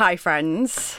Hi, friends.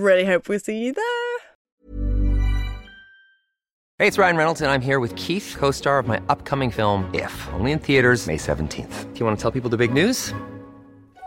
really hope we see you there. Hey, it's Ryan Reynolds, and I'm here with Keith, co star of my upcoming film, If, only in theaters, May 17th. Do you want to tell people the big news?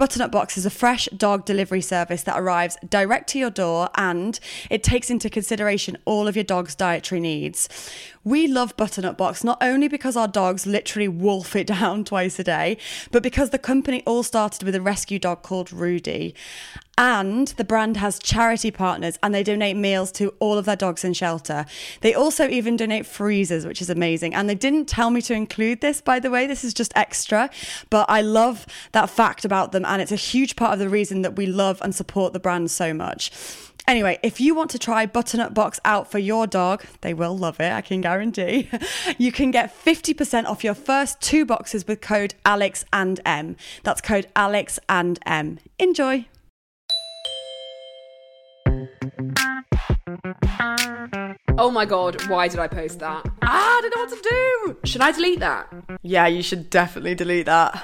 Butternut Box is a fresh dog delivery service that arrives direct to your door and it takes into consideration all of your dog's dietary needs. We love Butternut Box not only because our dogs literally wolf it down twice a day, but because the company all started with a rescue dog called Rudy. And the brand has charity partners and they donate meals to all of their dogs in shelter. They also even donate freezers, which is amazing. And they didn't tell me to include this, by the way. This is just extra. But I love that fact about them. And it's a huge part of the reason that we love and support the brand so much. Anyway, if you want to try Butternut Box out for your dog, they will love it, I can guarantee. You can get 50% off your first two boxes with code Alex and Em. That's code Alex and Em. Enjoy. Oh my god, why did I post that? Ah, I don't know what to do. Should I delete that? Yeah, you should definitely delete that.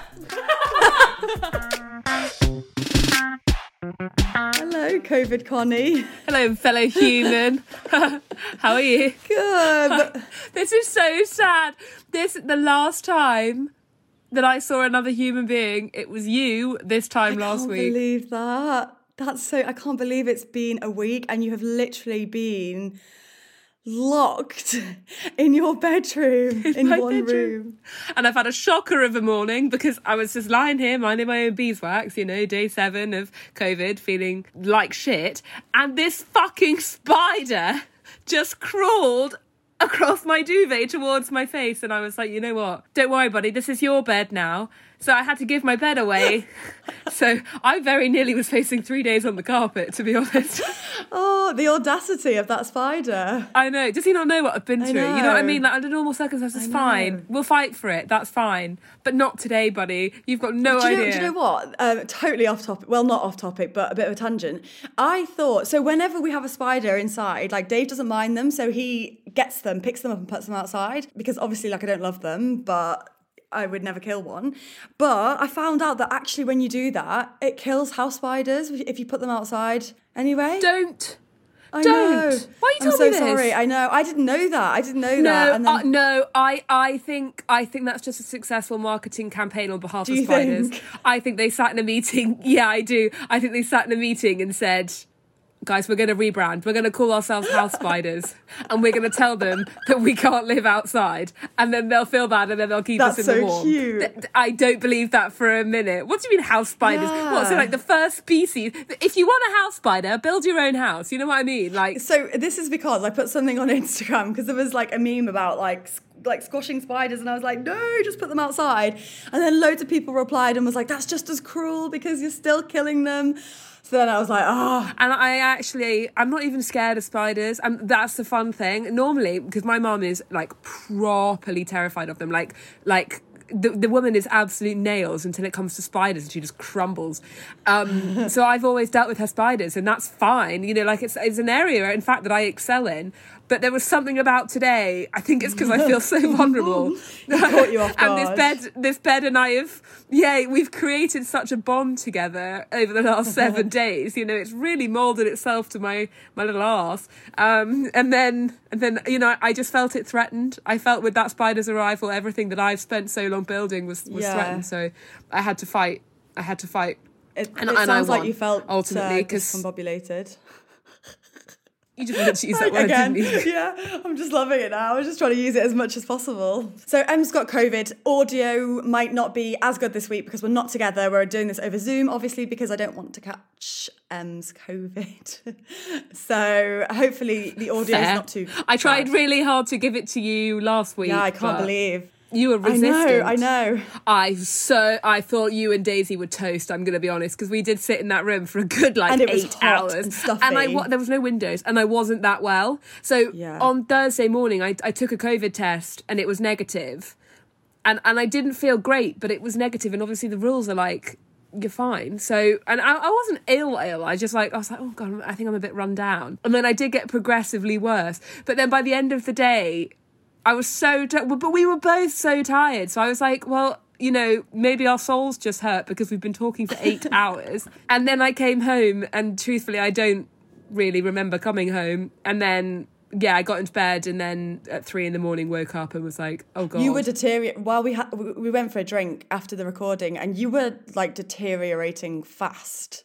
Hello, COVID Connie. Hello, fellow human. How are you? Good. This is so sad. This is the last time that I saw another human being, it was you this time I last can't week. believe that. That's so. I can't believe it's been a week and you have literally been locked in your bedroom in, my one bedroom. room. And I've had a shocker of a morning because I was just lying here minding my own beeswax, you know, day seven of COVID, feeling like shit. And this fucking spider just crawled across my duvet towards my face. And I was like, you know what? Don't worry, buddy. This is your bed now. So I had to give my bed away. so I very nearly was facing three days on the carpet, to be honest. Oh, the audacity of that spider. I know. Does he not know what I've been I through? You know what I mean? Like under normal circumstances, fine. We'll fight for it. That's fine. But not today, buddy. You've got no do you, know, idea. do you know what? Um, totally off topic. Well, not off topic, but a bit of a tangent. I thought so. Whenever we have a spider inside, like Dave doesn't mind them, so he gets them, picks them up, and puts them outside. Because obviously, like I don't love them, but I would never kill one. But I found out that actually, when you do that, it kills house spiders if you put them outside. Anyway, Don't. I don't. know. Why you I'm told so me this? sorry. I know. I didn't know that. I didn't know No, that. Then, uh, no. I, I think, I think that's just a successful marketing campaign on behalf Do of spiders. think? I think they sat in a meeting. Yeah, I do. I think they sat in a meeting and said, "Guys, we're going to rebrand. We're going to call ourselves House Spiders, and we're going to tell them that we can't live outside, and then they'll feel bad, and then they'll keep That's us in the so warm." cute. I don't believe that for a minute. What do you mean house spiders? What? So like the first species? If you want a house spider, build your own house. You know what I mean? Like So this is because I put something on Instagram because there was like a meme about like like squashing spiders and I was like no just put them outside and then loads of people replied and was like that's just as cruel because you're still killing them so then I was like oh And I actually, I'm not even scared of spiders. And that's the fun thing. Normally, because my mom is like properly terrified of them. Like, like the, the woman is absolute nails until it comes to spiders and she just crumbles. Um, so I've always dealt with her spiders and that's fine. You know, like it's, it's an area, in fact, that I excel in. But there was something about today. I think it's because I feel so vulnerable. caught you off and this bed, this bed, and I have, yeah, we've created such a bond together over the last seven days. You know, it's really molded itself to my my little arse. Um, and then, and then, you know, I just felt it threatened. I felt with that spider's arrival, everything that I've spent so long building was was Yeah. threatened. So I had to fight. I had to fight. it, And- it and sounds like you felt ultimately, uh, discombobulated You just wanted to use that word, Again, didn't you? yeah, I'm just loving it now. I'm just trying to use it as much as possible. So Em's got COVID. Audio might not be as good this week because we're not together. We're doing this over Zoom, obviously, because I don't want to catch Em's COVID. so hopefully the audio is not too. I tried really hard to give it to you last week. Yeah, I can't but believe. You were I resistant. know, I know. I so I thought you and Daisy would toast. I'm going to be honest because we did sit in that room for a good like And it was eight hours, and stuffy. and I there was no windows, and I wasn't that well. So Yeah. on Thursday morning, I, I took a COVID test and it was negative, and and I didn't feel great, but it was negative, and obviously the rules are like you're fine. So and I, I wasn't ill ill. I just like I was like oh god, I think I'm a bit run down, and then I did get progressively worse. But then by the end of the day. I was so, ti- but we were both so tired. So I was like, well, you know, maybe our souls just hurt because we've been talking for eight hours. And then I came home, and truthfully, I don't really remember coming home. And then, yeah, I got into bed, and then at three in the morning, woke up and was like, oh god, You were deteriorating. While we had, we we went for a drink after the recording, and you were like deteriorating fast.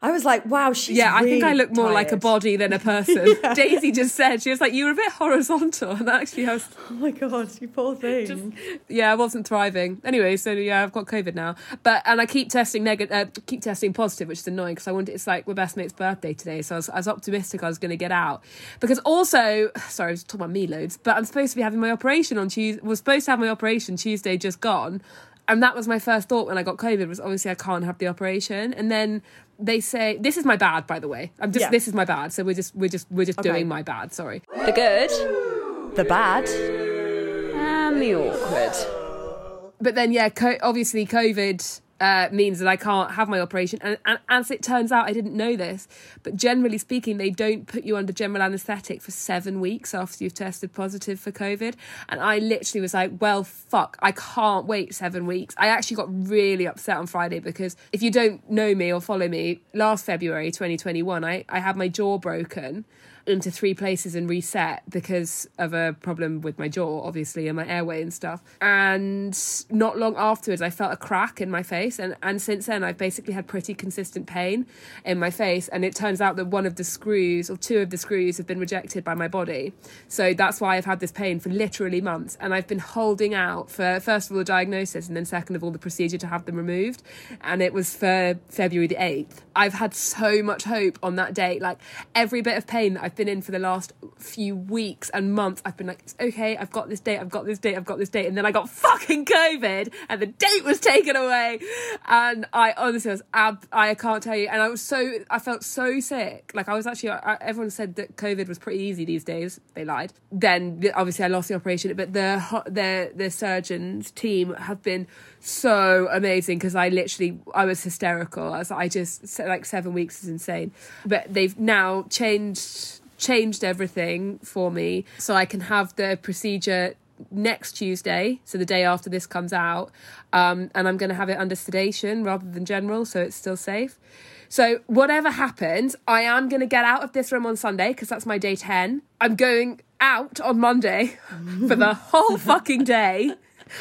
I was like, wow, she's yeah, I think I look more like a body than a person. Daisy just said she was like, you were a bit horizontal, and actually, I was Oh my god, you poor thing. yeah, I wasn't thriving. Anyway, so yeah, I've got COVID now, but and I keep testing negative, uh, keep testing positive, which is annoying because I wanted. It's like my best mate's birthday today, so I was, I was optimistic I was going to get out. Because also, sorry, I was talking about me loads, but I'm supposed to be having my operation on Tuesday. Was supposed to have my operation Tuesday, just gone, and that was my first thought when I got COVID. Was obviously I can't have the operation, and then they say this is my bad, by the way. I'm just Yeah. this is my bad. So we're just we're just we're just Okay. doing my bad. Sorry. The good The bad. and the awkward. But then, yeah, co- obviously, COVID uh, means that I can't have my operation. And, and as it turns out, I didn't know this, but generally speaking, they don't put you under general anaesthetic for seven weeks after you've tested positive for COVID. And I literally was like, well, fuck, I can't wait seven weeks. I actually got really upset on Friday because if you don't know me or follow me, last February 2021, I, I had my jaw broken into three places and reset because of a problem with my jaw, obviously, and my airway and stuff. And not long afterwards, I felt a crack in my face. And, and since then, I've basically had pretty consistent pain in my face. And it turns out that one of the screws, or two of the screws, have been rejected by my body. So that's why I've had this pain for literally months. And I've been holding out for, first of all, the diagnosis, and then second of all, the procedure to have them removed. And it was for February the 8th. I've had so much hope on that date. Like every bit of pain that I've been in for the last few weeks and months, I've been like, it's okay, I've got this date, I've got this date, I've got this date. And then I got fucking COVID and the date was taken away. And I honestly was, ab- I can't tell you. And I was so, I felt so sick. Like I was actually, I, everyone said that COVID was pretty easy these days. They lied. Then obviously I lost the operation, but the, the, the surgeons team have been so amazing because I literally I was hysterical. I was I just like seven weeks is insane. But they've now changed changed everything for me so I can have the procedure next Tuesday, so the day after this comes out, um, and I'm going to have it under sedation rather than general, so it's still safe. So whatever happens, I am going to get out of this room on Sunday because that's my day ten. I'm going out on Monday for the whole fucking day.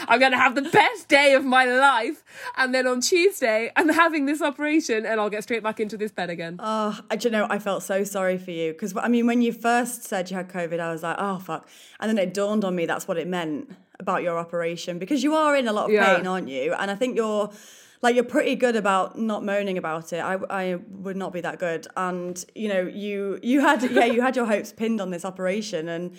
I'm going to have the best day of my life. And then on Tuesday, I'm having this operation and I'll get straight back into this bed again. Oh, I, do you know, I felt so sorry for you because I mean, when you first said you had COVID, I was like, oh fuck, and then it dawned on me that's what it meant about your operation because you are in a lot of Yeah. pain, aren't you? And I think you're like you're pretty good about not moaning about it. I, I would not be that good, and you know, you you had yeah, you had your hopes pinned on this operation, and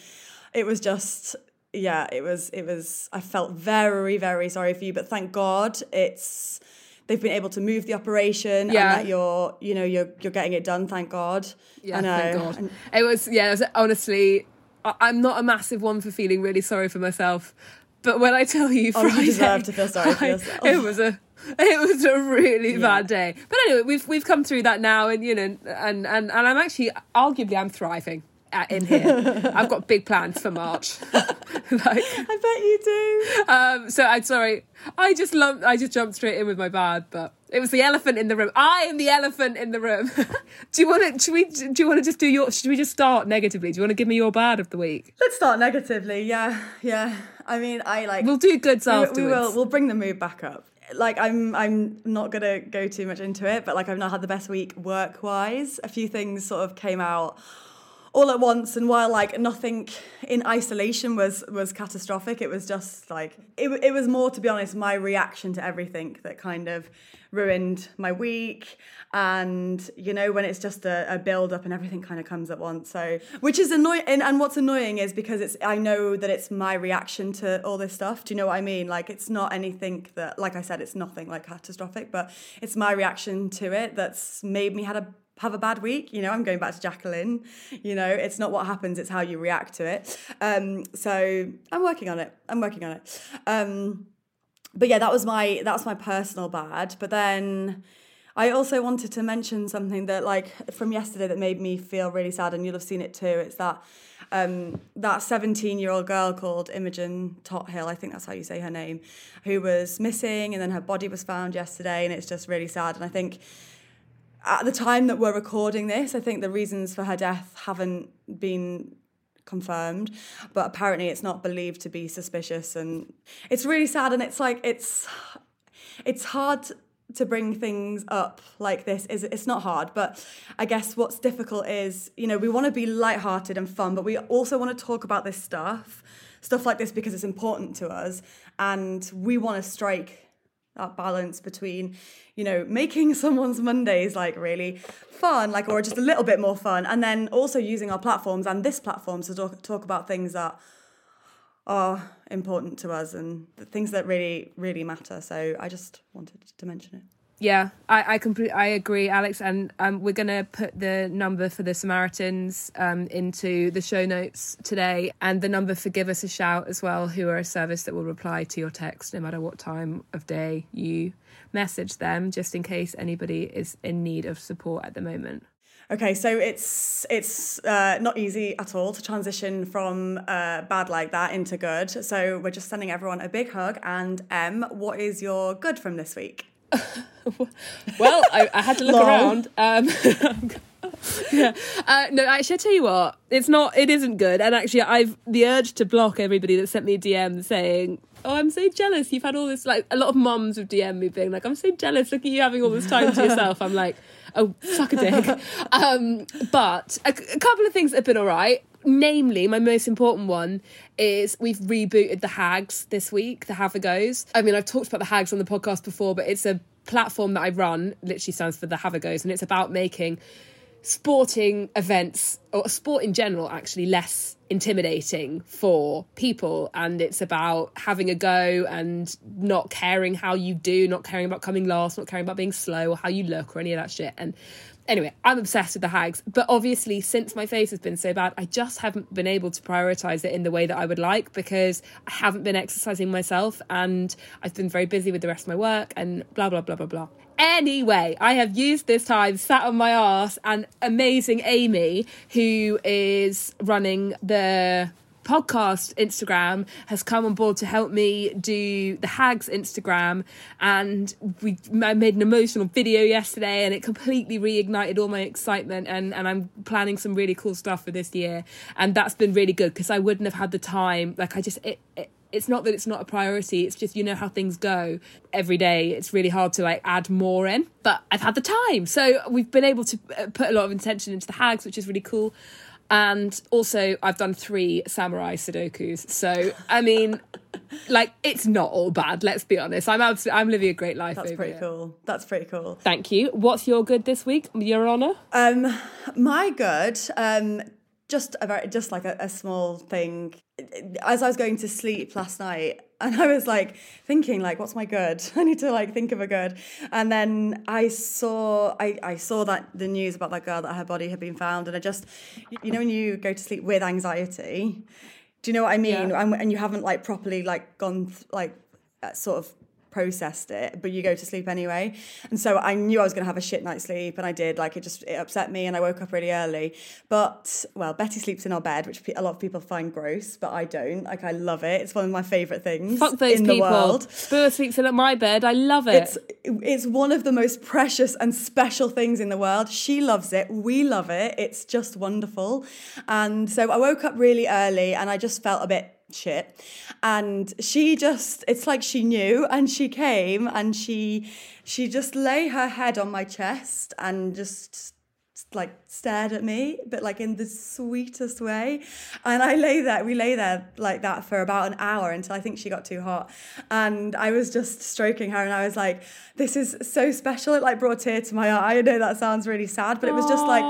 it was just yeah, it was it was. I felt very very sorry for you, but thank God it's they've been able to move the operation Yeah. and that you're you know you're you're getting it done thank god Yeah, I thank God. And- It was, yeah, it was, honestly, I, I'm not a massive one for feeling really sorry for myself. But when I tell you, Oh, you deserve to feel sorry for yourself. It was a, it was a really Yeah. bad day. But anyway, we've we've come through that now, and you know, and and and I'm actually, arguably, I'm thriving in here. I've got big plans for March. like, i bet you do um, so I'm sorry. I just lumped, I just jumped straight in with my bad, but it was the elephant in the room. I am the elephant in the room. do you want to? Should we? Do you want to just do your? Should we just start negatively? Do you want to give me your bad of the week? let's start negatively yeah yeah i mean i like We'll do goods we, afterwards. we will we'll bring the mood back up like i'm i'm not gonna go too much into it but like i've not had the best week work wise a few things sort of came out all at once and while like nothing in isolation was was catastrophic. It was just like it, it was more to be honest my reaction to everything that kind of ruined my week. And you know when it's just a, a build up and everything kind of comes at once. So which is annoying and, and what's annoying is because it's i know that it's my reaction to all this stuff. Do you know what i mean? Like it's not anything that like i said it's nothing like catastrophic but it's my reaction to it that's made me had a have a bad week. You know, I'm going back to Jacqueline. You know, it's not what happens, it's how you react to it. Um, so I'm working on it. I'm working on it. Um, but yeah, that was my that was my personal bad. But then I also wanted to mention something that like from yesterday that made me feel really sad, and you'll have seen it too. It's that um, that 17 year old girl called Imogen Tothill, I think that's how you say her name, who was missing, and then her body was found yesterday, and it's just really sad. And I think at the time that we're recording this, I think the reasons for her death haven't been confirmed, but apparently it's not believed to be suspicious, and it's really sad. And it's like it's it's hard to bring things up like this is it's not hard but i guess what's difficult is you know we want to be light-hearted and fun but we also want to talk about this stuff stuff like this because it's important to us and we want to strike that balance between you know making someone's mondays like really fun like or just a little bit more fun and then also using our platforms and this platform to talk, talk about things that are important to us and the things that really really matter. So i just wanted to mention it yeah, I I completely I agree, Alex, and um, we're gonna put the number for the Samaritans um, into the show notes today, and the number for Give Us a Shout as well, who are a service that will reply to your text no matter what time of day you message them, just in case anybody is in need of support at the moment. Okay, so it's it's uh, not easy at all to transition from uh, bad like that into good. So we're just sending everyone a big hug. And Em, what is your good from this week? well, I, I, had to look around. Um, yeah. Uh, no, actually, I tell you what, it's not. It isn't good. And actually, I've the urge to block everybody that sent me a DM saying, "Oh, I'm so jealous. You've had all this." Like a lot of mums have DM me being like, "I'm so jealous. Look at you having all this time to yourself." I'm like, "Oh, suck a dick." um, but a, a couple of things have been all right namely my most important one is we've rebooted the hags this week the have a goes. I mean i've talked about the hags on the podcast before but it's a platform that i run literally stands for the have a goes and it's about making sporting events or sport in general actually less intimidating for people. And it's about having a go and not caring how you do not caring about coming last not caring about being slow or how you look or any of that shit. And anyway i'm obsessed with the hags but obviously since my face has been so bad i just haven't been able to prioritize it in the way that i would like because i haven't been exercising myself and i've been very busy with the rest of my work and blah blah blah blah blah. Anyway, I have used this time, sat on my ass, and amazing Amy, who is running the podcast Instagram has come on board to help me do the Hags Instagram, and we I made an emotional video yesterday, and it completely reignited all my excitement. and And I'm planning some really cool stuff for this year, and that's been really good because I wouldn't have had the time. Like I just it, it it's not that it's not a priority it's just you know how things go every day it's really hard to like add more in but i've had the time so we've been able to uh, put a lot of intention into the hags which is really cool and also I've done three samurai sudokus. So I mean, like it's not all bad. Let's be honest. I'm absolutely, I'm living a great life. That's pretty here. cool. That's pretty cool. Thank you. What's your good this week, Your Honour? Um, my good. Um, just a very, just like a, a small thing. As I was going to sleep last night, and I was like thinking like what's my good? I need to like think of a good. And then I saw I, I saw that the news about that girl that her body had been found and I just you know when you go to sleep with anxiety? Do you know what I mean? Yeah. and, and you haven't like properly like gone like uh, sort of processed it, but you go to sleep anyway. And so I knew I was going to have a shit night's sleep, and I did. Like it just it upset me, and I woke up really early. But well, Betty sleeps in our bed, which a lot of people find gross, but I don't. Like I love it. It's one of my favorite things. Fuck those in people. The world. Boo sleeps in at my bed. I love it. It's it's one of the most precious and special things in the world. She loves it. We love it. It's just wonderful. And so I woke up really early, and I just felt a bit shit. And she just it's like she knew and she came and she she just lay her head on my chest and just like stared at me, but like in the sweetest way. And I lay there, we lay there like that for about an hour until I think she got too hot. And I was just stroking her and I was like, this is so special. It like brought a tear to my eye. I know that sounds really sad, but it was just like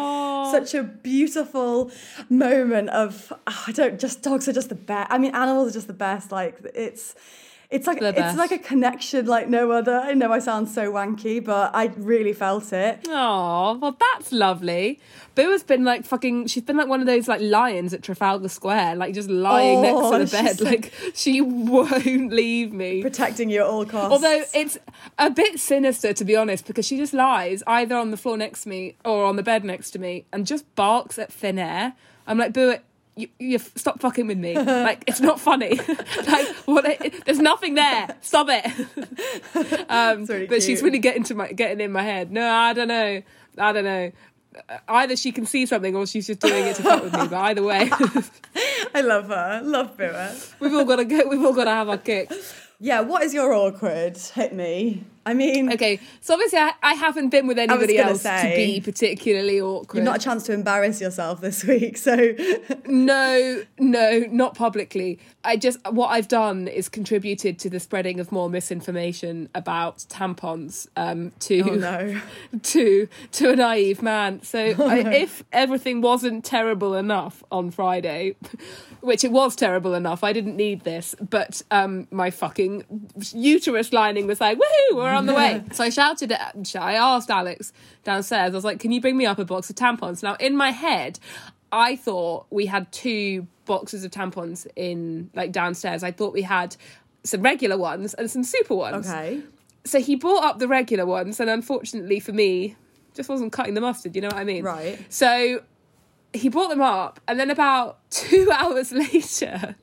such a beautiful moment of, oh, I don't, just dogs are just the best. I mean, animals are just the best. Like it's, it's like The it's best. like a connection like no other. I know I sound so wanky, but I really felt it. Oh, well, that's lovely. Boo has been like fucking. She's been like one of those like lions at Trafalgar Square, like just lying Oh, next to oh, the bed. Like she won't leave me. Protecting you at all costs. Although it's a bit sinister to be honest, because she just lies either on the floor next to me or on the bed next to me and just barks at thin air. I'm like, Boo, you, you stop fucking with me. Like it's not funny. like what? It, there's nothing there. Stop it. um, really but she's really getting to my getting in my head. No, I don't know. I don't know. Uh, Either she can see something or she's just doing it to fuck with me. But either way, I love her. Love Boo. we've all got to go. We've all got to have our kick. Yeah, what is your awkward? Hit me. I mean, Okay, so obviously I, I haven't been with anybody else say, to be particularly awkward. you've not a chance to embarrass yourself this week, so no, no, not publicly. I just what I've done is contributed to the spreading of more misinformation about tampons um, to Oh, no. to to a naive man. So I, if everything wasn't terrible enough on Friday, which it was terrible enough, I didn't need this, but um, my fucking uterus lining was like, "Woohoo, we're on the way!" So I shouted at, I asked Alex downstairs. I was like, "Can you bring me up a box of tampons?" Now in my head, I thought we had two boxes of tampons in like downstairs. I thought we had some regular ones and some super ones okay. so he brought up the regular ones, and unfortunately for me, just wasn't cutting the mustard. You know what I mean? Right. So he brought them up, and then about two hours later,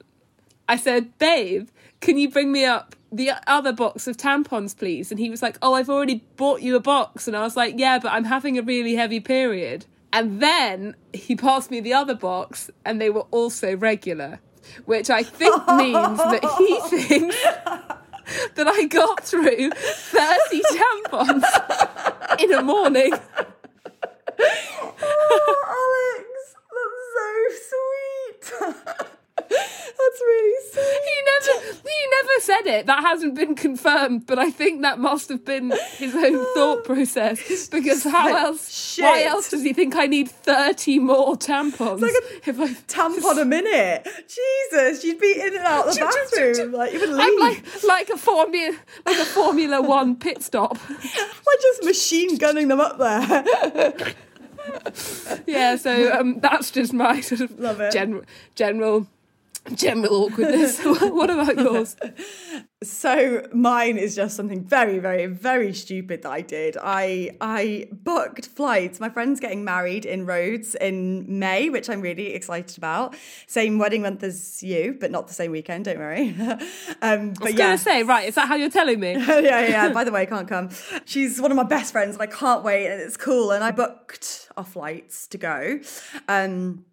I said, "Babe, can you bring me up the other box of tampons, please?" And he was like, "Oh, I've already bought you a box," and I was like, "Yeah, but I'm having a really heavy period." And then he passed me the other box, and they were also regular, which I think means that he thinks that I got through 30 tampons in a morning. Oh, Alex, that's so sweet. That's really sweet. He never he never said it. That hasn't been confirmed, but I think that must have been his own thought process. Because how like, else why else does he think I need 30 more tampons? like a if I Tampon a minute. Jesus, you'd be in and out of the bathroom. Like you would leave. I'm like like a formula like a Formula One pit stop. We're just machine gunning them up there. Yeah, so um, that's just my sort of Love it. general general general awkwardness. what about yours? So mine is just something very, very, very stupid that I did. I I booked flights. My friend's getting married in Rhodes in May, which I'm really excited about. Same wedding month as you, but not the same weekend. Don't worry. um, but I was yeah, gonna say, right, is that how you're telling me? yeah, yeah, yeah. By the way, I can't come. She's one of my best friends, and I can't wait, and it's cool. And I booked our flights to go. Um,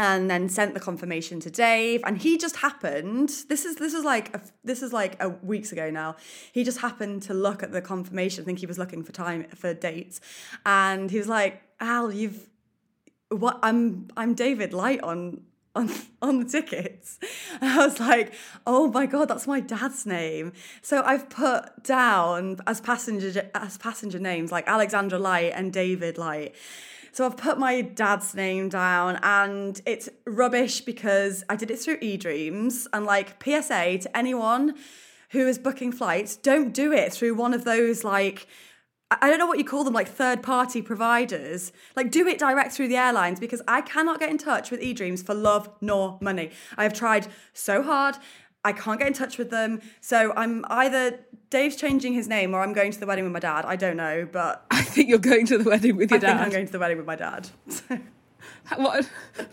and then sent the confirmation to Dave. And he just happened this is this is like a, this is like a weeks ago now. He just happened to look at the confirmation. I think he was looking for time for dates. And he was like Al you've what I'm I'm David Light on on on the tickets. And I was like oh my god that's my dad's name. So I've put down as passenger as passenger names like Alexandra Light and David Light so I've put my dad's name down and it's rubbish because I did it through eDreams and like PSA to anyone who is booking flights don't do it through one of those like I don't know what you call them, like third party providers. Like, do it direct through the airlines because I cannot get in touch with eDreams for love nor money. I have tried so hard. I can't get in touch with them. So I'm either Dave's changing his name or I'm going to the wedding with my dad. I don't know, but I think you're going to the wedding with I your think I'm going to the wedding with my dad. What?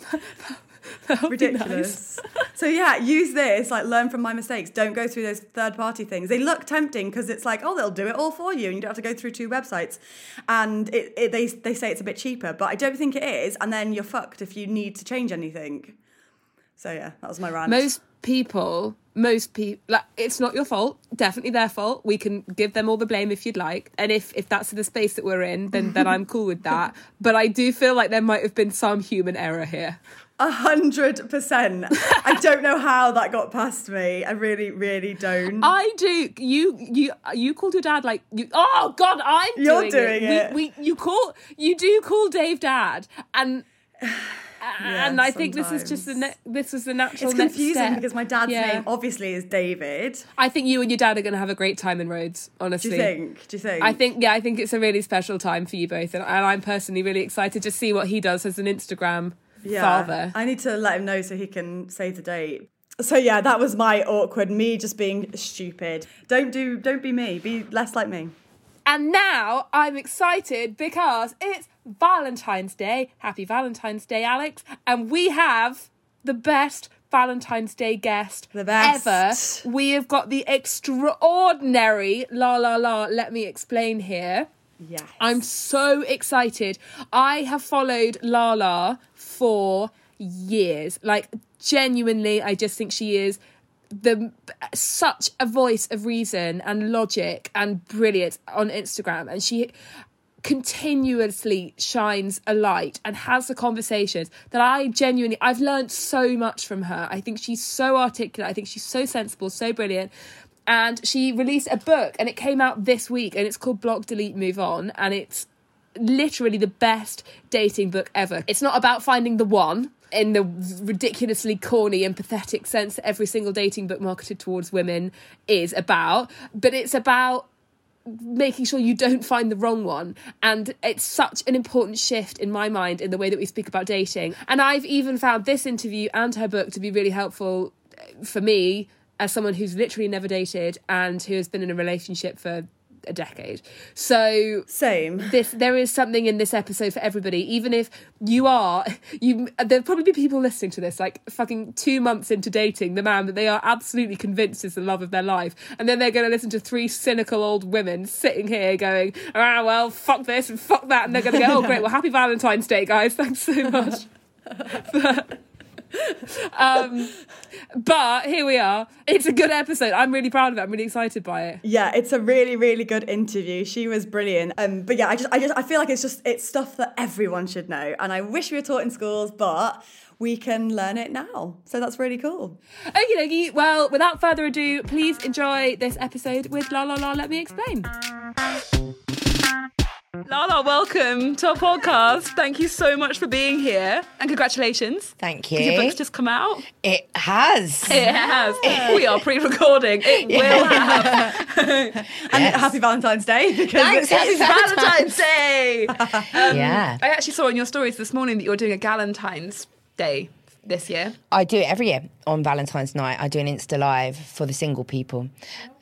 That would be nice. Ridiculous. so yeah, use this, like learn from my mistakes. Don't go through those third party things. They look tempting because it's like, oh, they'll do it all for you and you don't have to go through two websites. And it, it, they, they say it's a bit cheaper, but I don't think it is. And then you're fucked if you need to change anything. So yeah, that was my rant. Most people, most people, like it's not your fault. Definitely their fault. We can give them all the blame if you'd like, and if if that's the space that we're in, then then I'm cool with that. But I do feel like there might have been some human error here. A hundred percent. I don't know how that got past me. I really, really don't. I do. You you you called your dad like you. Oh God, I'm You're doing, doing it. it. We, we you call you do call Dave dad, and and I think this is just the ne- this was the natural. it's next confusing step. because my dad's Yeah. name obviously is David. I think you and your dad are going to have a great time in Rhodes. Honestly, do you think? Do you think? I think yeah, I think it's a really special time for you both, and, and I'm personally really excited to see what he does as an Instagram father. I need to let him know so he can save the date. So yeah, that was my awkward me just being stupid. Don't do don't be me. Be less like me. And now I'm excited because it's Valentine's Day. Happy Valentine's Day, Alex. And we have the best Valentine's Day guest The best. ever. We have got the extraordinary La La La. Let me explain here. Yes. I'm so excited. I have followed Lala for years. Like genuinely, I just think she is the such a voice of reason and logic and brilliance on Instagram and she continuously shines a light and has the conversations that I genuinely I've learned so much from her. I think she's so articulate. I think she's so sensible, so brilliant. And she released a book and it came out this week and it's called Block Delete Move On and it's literally the best dating book ever. It's not about finding the one in the ridiculously corny and pathetic sense that every single dating book marketed towards women is about, but it's about making sure you don't find the wrong one. And it's such an important shift in my mind in the way that we speak about dating. And I've even found this interview and her book to be really helpful uh, for me as someone who's literally never dated and who has been in a relationship for a decade. So Same. this there is something in this episode for everybody even if you are you there'll probably be people listening to this like fucking two months into dating the man that they are absolutely convinced is the love of their life. And then they're going to listen to three cynical old women sitting here going ah well fuck this and fuck that. And they're going to go oh great. Well happy valentine's day guys. Thanks so much um but here we are it's a good episode i'm really proud of it i'm really excited by it Yeah, it's a really, really good interview. She was brilliant. Um, but yeah, I just, I just, I feel like it's just, it's stuff that everyone should know, and I wish we were taught in schools, but we can learn it now. So that's really cool. Okie dokie. Well, without further ado, please enjoy this episode with La La La. Let me explain. Lala, welcome to our podcast. Thank you so much for being here and congratulations. Thank you. Your you. book's just come out. It has. It has. we are pre-recording. It will have. And happy Valentine's Day because Thanks, it's- happy Valentine's Day. Um, yeah. I actually saw in your stories this morning that you're doing a Galentine's Day this year. I do it every year on Valentine's night. I do an Insta live for the single people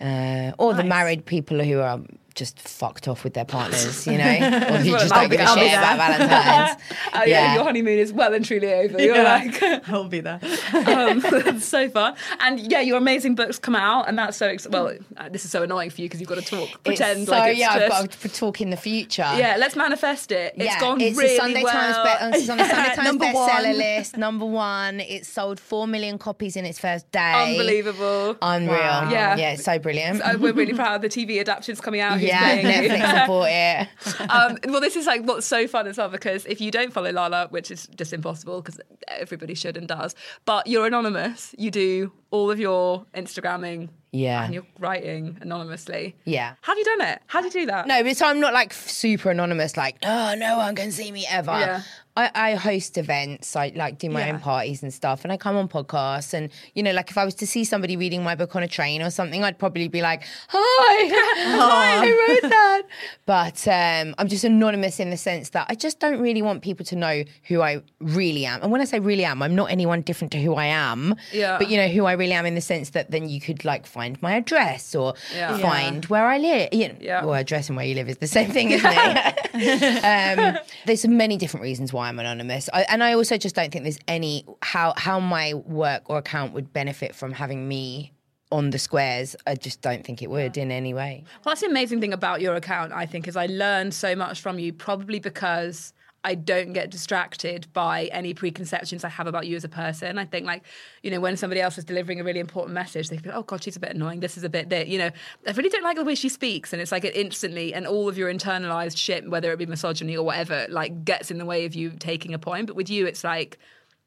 uh, or the married people who are just fucked off with their partners, you know, or who just don't give a I'll be shit about Valentine's. Oh yeah, your honeymoon is well and truly over. You're like I'll be there. um, so far, And yeah, your amazing books come out, and that's so ex- well. Uh, this is so annoying for you because you've got to talk, pretend it's so, like it's yeah, just. I've got to talk in the future. yeah, let's manifest it. It's yeah, gone it's really a Sunday well. Times be- it's on the Sunday Times Number bestseller one. list. Number one. It's sold four million copies in its first day. Unbelievable. Unreal. Yeah. Yeah, it's so brilliant. Uh, we're really proud. Of the TV adaptation's coming out. Who's yeah, playing. Netflix support it. um, well, this is like what's so fun as well because if you don't follow Lala, which is just impossible because everybody should and does, but you're anonymous. You do all of your Instagramming, Yeah. and you're writing anonymously. Yeah. How have you done it? How do you do that? No, but so I'm not like super anonymous, like, oh, no one can see me ever. Yeah. I, I host events, I like do my Yeah. own parties and stuff, and I come on podcasts. And, you know, like if I was to see somebody reading my book on a train or something, I'd probably be like, hi, hi, I wrote that. But um, I'm just anonymous in the sense that I just don't really want people to know who I really am. And when I say really am, I'm not anyone different to who I am. Yeah. But, you know, who I really am in the sense that then you could like find my address or Yeah. find where I live. You know, Yeah. Well, address and where you live is the same thing, isn't it? um, there's many different reasons why I'm anonymous, I, and I also just don't think there's any how how my work or account would benefit from having me on the squares. I just don't think it would in any way. Well, that's the amazing thing about your account, I think, is I learned so much from you, probably because I don't get distracted by any preconceptions I have about you as a person. I think like, you know, when somebody else is delivering a really important message, they think, oh God, she's a bit annoying. This is a bit you know, I really don't like the way she speaks. And it's like it instantly, and all of your internalized shit, whether it be misogyny or whatever, like gets in the way of you taking a point. But with you, it's like,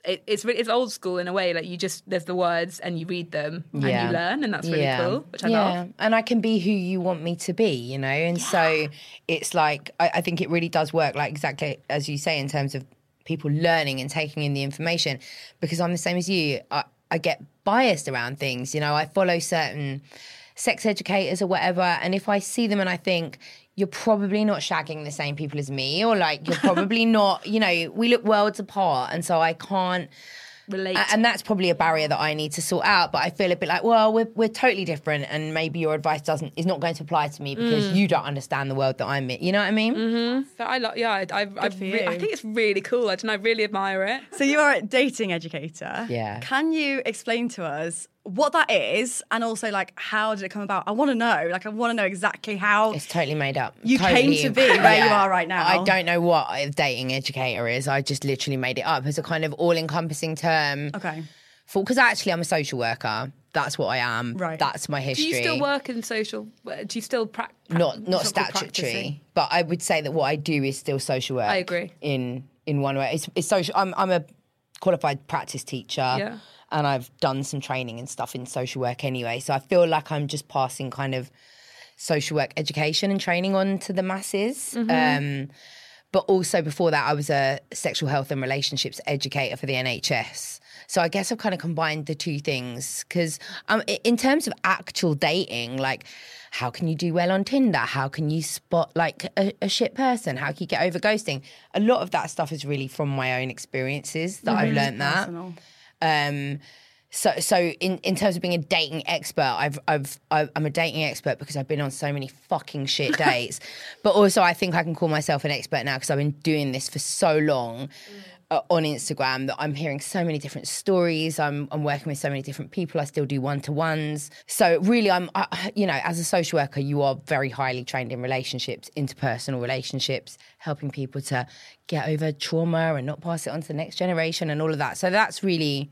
it, it's it's old school in a way. Like you just there's the words and you read them and Yeah. you learn, and that's really yeah. cool, which I yeah. love. And I can be who you want me to be, you know? And so it's like, I, I think it really does work, like exactly as you say, in terms of people learning and taking in the information. Because I'm the same as you. I, I get biased around things, you know? I follow certain sex educators or whatever. And if I see them and I think, you're probably not shagging the same people as me, or like you're probably not, you know, we look worlds apart. And so I can't Relate. a- And that's probably a barrier that I need to sort out. But I feel a bit like, well, we're, we're totally different, and maybe your advice doesn't is not going to apply to me because Mm. you don't understand the world that I'm in. You know what I mean? Mm-hmm. But I love, yeah, I, I, I, re- I think it's really cool. I, don't know, I really admire it. So you are a dating educator. Yeah. Can you explain to us what that is and also like how did it come about? I want to know. Like I want to know exactly how It's totally made up. You came to be where you are right now. I don't know what a dating educator is. I just literally made it up as a kind of all-encompassing term. Okay. For because actually I'm a social worker. That's what I am. Right. That's my history Do you still work in social? Uh, do you still practice? not not statutory, but I would say that what I do is still social work. I agree. In in one way, it's, it's social. I'm I'm a qualified practice teacher. Yeah. And I've done some training and stuff in social work anyway. So I feel like I'm just passing kind of social work education and training on to the masses. Um, but also before that, I was a sexual health and relationships educator for the NHS. So I guess I've kind of combined the two things because um, in terms of actual dating, like how can you do well on Tinder? How can you spot like a, a shit person? How can you get over ghosting? A lot of that stuff is really from my own experiences that I've learned that. Personal. Um, so, so in, in terms of being a dating expert, I've, I've, I- I'm a dating expert because I've been on so many fucking shit dates. but also, I think I can call myself an expert now because I've been doing this for so long uh, on Instagram that I'm hearing so many different stories. I'm, I'm working with so many different people. I still do one to ones. So really, I'm, I, you know, as a social worker, you are very highly trained in relationships, interpersonal relationships, helping people to get over trauma and not pass it on to the next generation and all of that. So that's really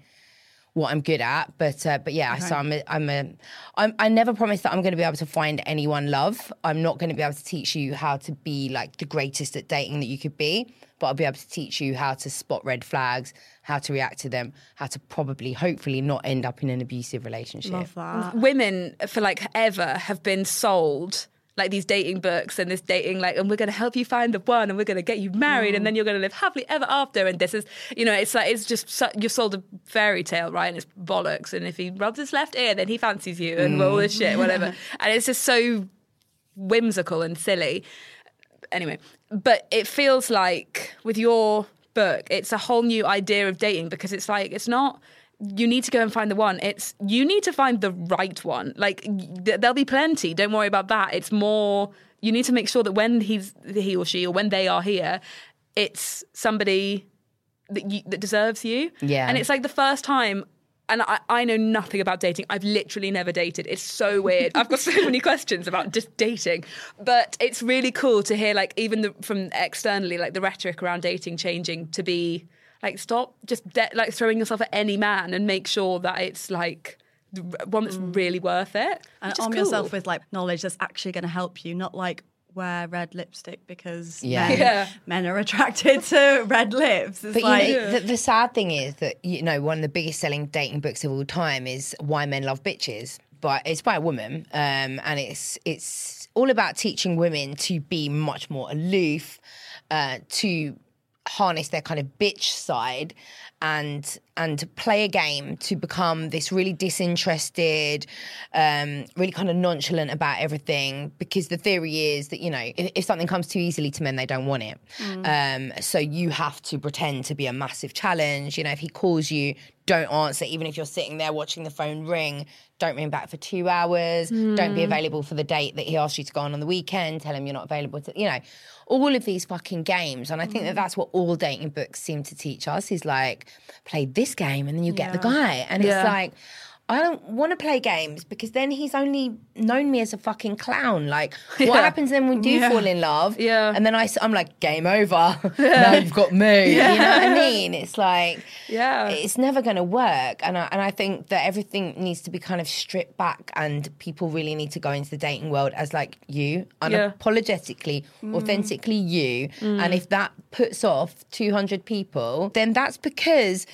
what I'm good at. But uh, but yeah, so I'm a, I'm a I'm, I never promise that I'm going to be able to find anyone love. I'm not going to be able to teach you how to be like the greatest at dating that you could be. But I'll be able to teach you how to spot red flags, how to react to them, how to probably, hopefully, not end up in an abusive relationship. Love that. Women for like ever have been sold like these dating books and this dating like and we're going to help you find the one and we're going to get you married and mm. then you're going to live happily ever after. And this is you know it's like it's just you're sold a fairy tale right? And it's bollocks. And if he rubs his left ear then he fancies you and all this shit whatever. Mm. And it's just so whimsical and silly. Anyway, but it feels like with your book, it's a whole new idea of dating because it's like it's not you need to go and find the one. It's you need to find the right one. Like th- there'll be plenty. Don't worry about that. It's more you need to make sure that when he's he or she or when they are here, it's somebody that you, that deserves you. Yeah. And it's like the first time. And I, I know nothing about dating. I've literally never dated. It's so weird. I've got so many questions about just dating, but it's really cool to hear, like, even the, from externally, like the rhetoric around dating changing to be like, stop just de- like throwing yourself at any man and make sure that it's like one that's really worth it. And arm cool. yourself with like knowledge that's actually going to help you, not like wear red lipstick because Yeah. men, Yeah. men are attracted to red lips. It's But like, you know, the, the sad thing is that you know one of the biggest selling dating books of all time is Why Men Love Bitches, but it's by a woman, um, and it's it's all about teaching women to be much more aloof, uh, to harness their kind of bitch side and and play a game to become this really disinterested um really kind of nonchalant about everything. Because the theory is that you know if, if something comes too easily to men they don't want it. Um so you have to pretend to be a massive challenge. You know if he calls you don't answer. Even if you're sitting there watching the phone ring don't ring back for two hours. Don't be available for the date that he asked you to go on on the weekend tell him you're not available to you know all of these fucking games and i think that mm. that's what all dating books seem to teach us is like play this game and then you get the guy. And Yeah. it's like I don't want to play games because then he's only known me as a fucking clown. Like, what Yeah. happens then when we do Yeah. fall in love? Yeah. And then I, I'm like, game over. now you've got me. You know what I mean? It's like, Yeah. it's never going to work. And I, and I think that everything needs to be kind of stripped back and people really need to go into the dating world as like you, Yeah. unapologetically, mm. authentically you. And mm. if that puts off 200 people, then that's because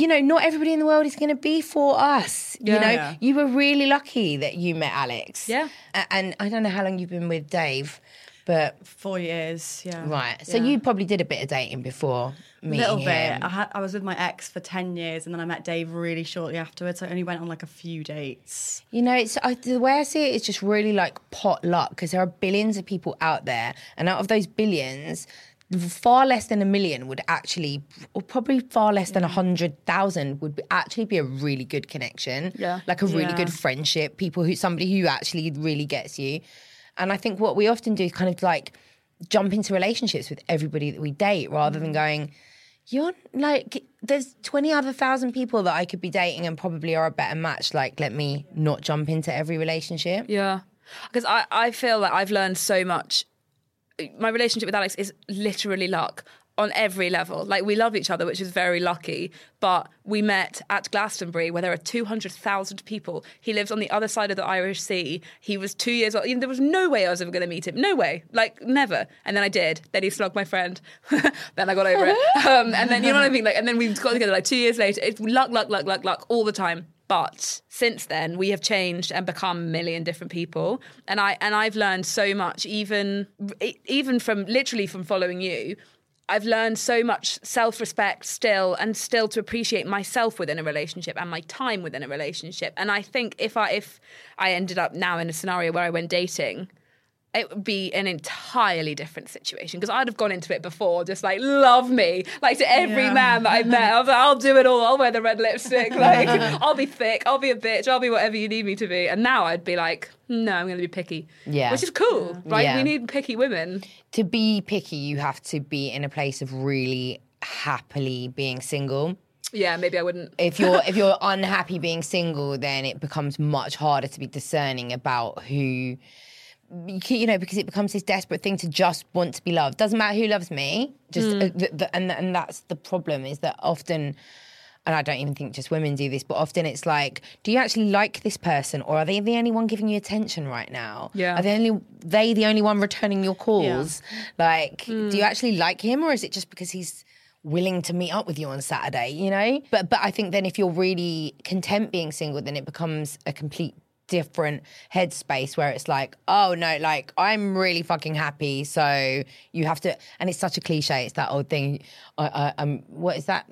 you know, not everybody in the world is going to be for us. You know, Yeah. you were really lucky that you met Alex. Yeah. And I don't know how long you've been with Dave, but Four years, yeah. right. So Yeah. you probably did a bit of dating before meeting little bit. him. I, had, I was with my ex for 10 years and then I met Dave really shortly afterwards. So I only went on like a few dates. You know, it's I, the way I see it is just really like pot luck because there are billions of people out there, and out of those billions, far less than a million would actually, or probably far less than a hundred thousand would be, actually be a really good connection. Yeah. like a really Yeah. good friendship. People who somebody who actually really gets you, and I think what we often do is kind of like jump into relationships with everybody that we date rather than mm. going. You're like, there's 20 other thousand people that I could be dating and probably are a better match. Like, let me not jump into every relationship. Yeah. Because I, I feel like I've learned so much. My relationship with Alex is literally luck on every level. Like we love each other, which is very lucky. But we met at Glastonbury where there are 200,000 people. He lives on the other side of the Irish Sea. He was two years old. There was no way I was ever going to meet him. No way. Like never. And then I did. Then he slogged my friend. then I got over it. Um, and then, you know what I mean? Like, and then we got together like two years later. It's luck, luck, luck, luck, luck all the time. But since then, we have changed and become a million different people. And I and I've learned so much, even even from literally from following you. I've learned so much self-respect still, and still to appreciate myself within a relationship and my time within a relationship. And I think if I if I ended up now in a scenario where I went dating, it would be an entirely different situation because I'd have gone into it before, just like love me, like to every Yeah. man that I met. I was like, I'll do it all. I'll wear the red lipstick. Like I'll be thick. I'll be a bitch. I'll be whatever you need me to be. And now I'd be like, no, I'm going to be picky. Yeah. which is cool, right? Yeah. We need picky women. To be picky, you have to be in a place of really happily being single. Yeah, maybe I wouldn't. If you're if you're unhappy being single, then it becomes much harder to be discerning about who you know because it becomes this desperate thing to just want to be loved. Doesn't matter who loves me. Just uh, the, the, and and that's the problem is that often. And I don't even think just women do this, but often it's like, do you actually like this person, or are they the only one giving you attention right now? Yeah. Are they only they the only one returning your calls? Like, do you actually like him, or is it just because he's willing to meet up with you on Saturday? You know. But but I think then if you're really content being single, then it becomes a complete different headspace where it's like, oh no, like I'm really fucking happy, so you have to. And it's such a cliche. It's that old thing. I, I, I'm what is that?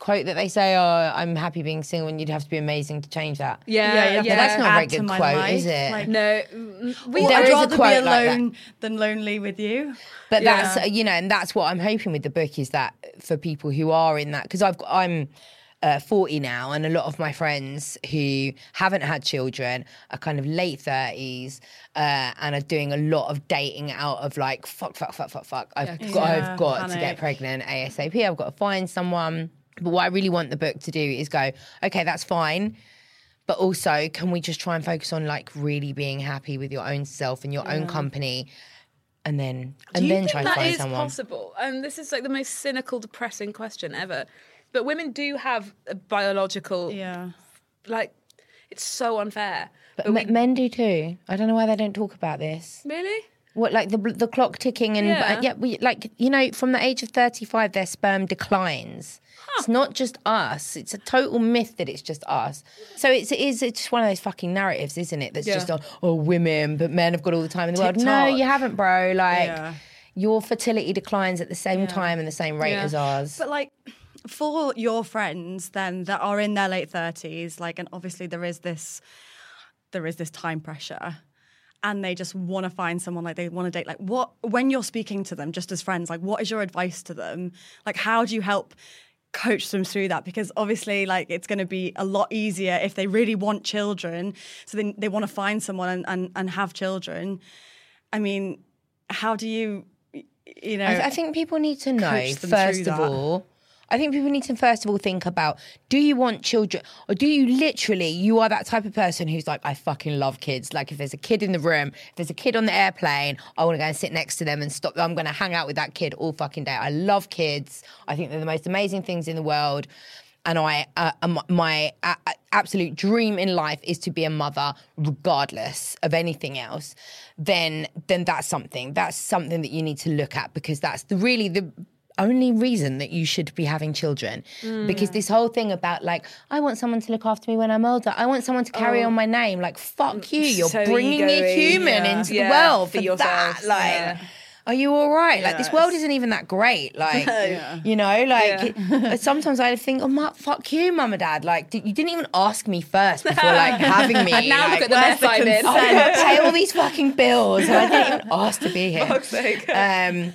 quote that they say, "Oh, I'm happy being single," and you'd have to be amazing to change that. Yeah, yeah, yeah. yeah. But that's not a very good quote, life, is it? like- no, we Or I'd rather quote be like alone than lonely with you. But Yeah. that's you know, and that's what I'm hoping with the book is that for people who are in that because I've got, I'm. Uh, 40 now, and a lot of my friends who haven't had children are kind of late 30s uh, and are doing a lot of dating out of like, fuck, fuck, fuck, fuck, fuck. I've got, Yeah, I've got to get pregnant ASAP. I've got to find someone. But what I really want the book to do is go, okay, that's fine. But also, can we just try and focus on like really being happy with your own self and your own company, and then and Do you then think try and that find is someone. possible? And this is like the most cynical, depressing question ever. But women do have a biological, Yeah. like, it's so unfair. But me- men do too. I don't know why they don't talk about this. Really? What like the the clock ticking and Yeah. yeah, yeah we, like you know from the age of thirty five their sperm declines. Huh. It's not just us. It's a total myth that it's just us. So it's it is it's just one of those fucking narratives, isn't it? That's Yeah. just on oh women, but men have got all the time in the world. No, you haven't, bro. Like Yeah. your fertility declines at the same time and the same rate Yeah. as ours. But like for your friends then that are in their late 30s, like and obviously there is this there is this time pressure and they just want to find someone like they want to date like what when you're speaking to them just as friends like what is your advice to them like how do you help coach them through that because obviously like it's going to be a lot easier if they really want children so they, they want to find someone and, and, and have children i mean how do you you know I, I think people need to know first of that. all. I think people need to first of all think about do you want children or do you literally you are that type of person who's like I fucking love kids. Like if there's a kid in the room if there's a kid on the airplane I want to go and sit next to them and stop I'm going to hang out with that kid all fucking day. I love kids. I think they're the most amazing things in the world. And I uh, um, my uh, absolute dream in life is to be a mother regardless of anything else. Then then that's something. That's something that you need to look at because that's the really the only reason that you should be having children mm. because this whole thing about like I want someone to look after me when I'm older I want someone to carry oh. on my name like fuck mm. you you're so bringing a ego-y, human yeah. into Yeah, the world for for, yourself, that like yeah. are you all right? Like this world isn't even that great. Like you know, like it- uh, sometimes I think, oh, ma- fuck you, mum and dad. Like d- you didn't even ask me first before like having me. And now like, look at the mess I'm in. I've got to pay all these fucking bills, and I didn't even ask to be here. fuck's sake. Um,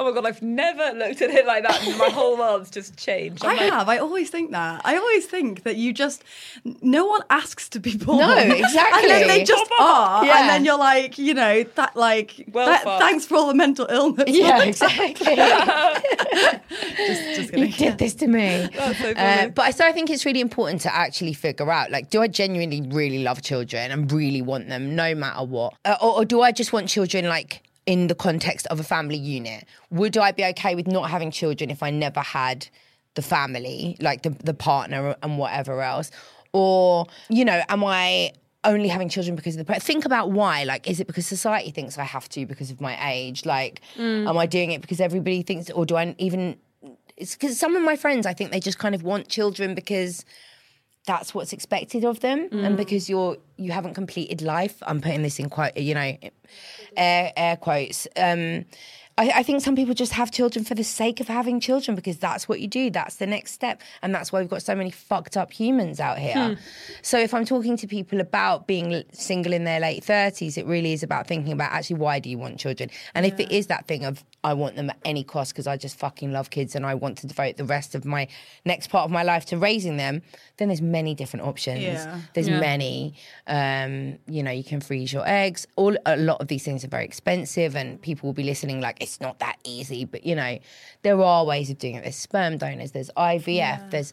Oh my god, I've never looked at it like that. My whole world's just changed. I I'm like, have. I always think that. I always think that you just no one asks to be born. No, exactly. and then they just are, Yeah. and then you're like, you know, that like, Well that- thanks for all the mental illness. yeah, exactly. just, just you kidding. did this to me. That's so Uh, but I so I think it's really important to actually figure out like, do I genuinely really love children and really want them no matter what, uh, or, or do I just want children like in the context of a family unit? Would I be okay with not having children if I never had the family, like the the partner and whatever else, or you know, am I? Only having children because of the think about why. Like, is it because society thinks I have to because of my age? Like, mm. am I doing it because everybody thinks, or do I even it's because some of my friends, I think they just kind of want children because that's what's expected of them, and mm. because you're you haven't completed life. I'm putting this in quote, you know, air air quotes. Um, I, I think some people just have children for the sake of having children because that's what you do. That's the next step, and that's why we've got so many fucked up humans out here. So if I'm talking to people about being single in their late thirties, it really is about thinking about actually why do you want children, and if it is that thing of I want them at any cost because I just fucking love kids and I want to devote the rest of my next part of my life to raising them, then there's many different options. Yeah. There's many. Um, you know, you can freeze your eggs. All a lot of these things are very expensive, and people will be listening like it's not that easy. But you know, there are ways of doing it. There's sperm donors. There's IVF. There's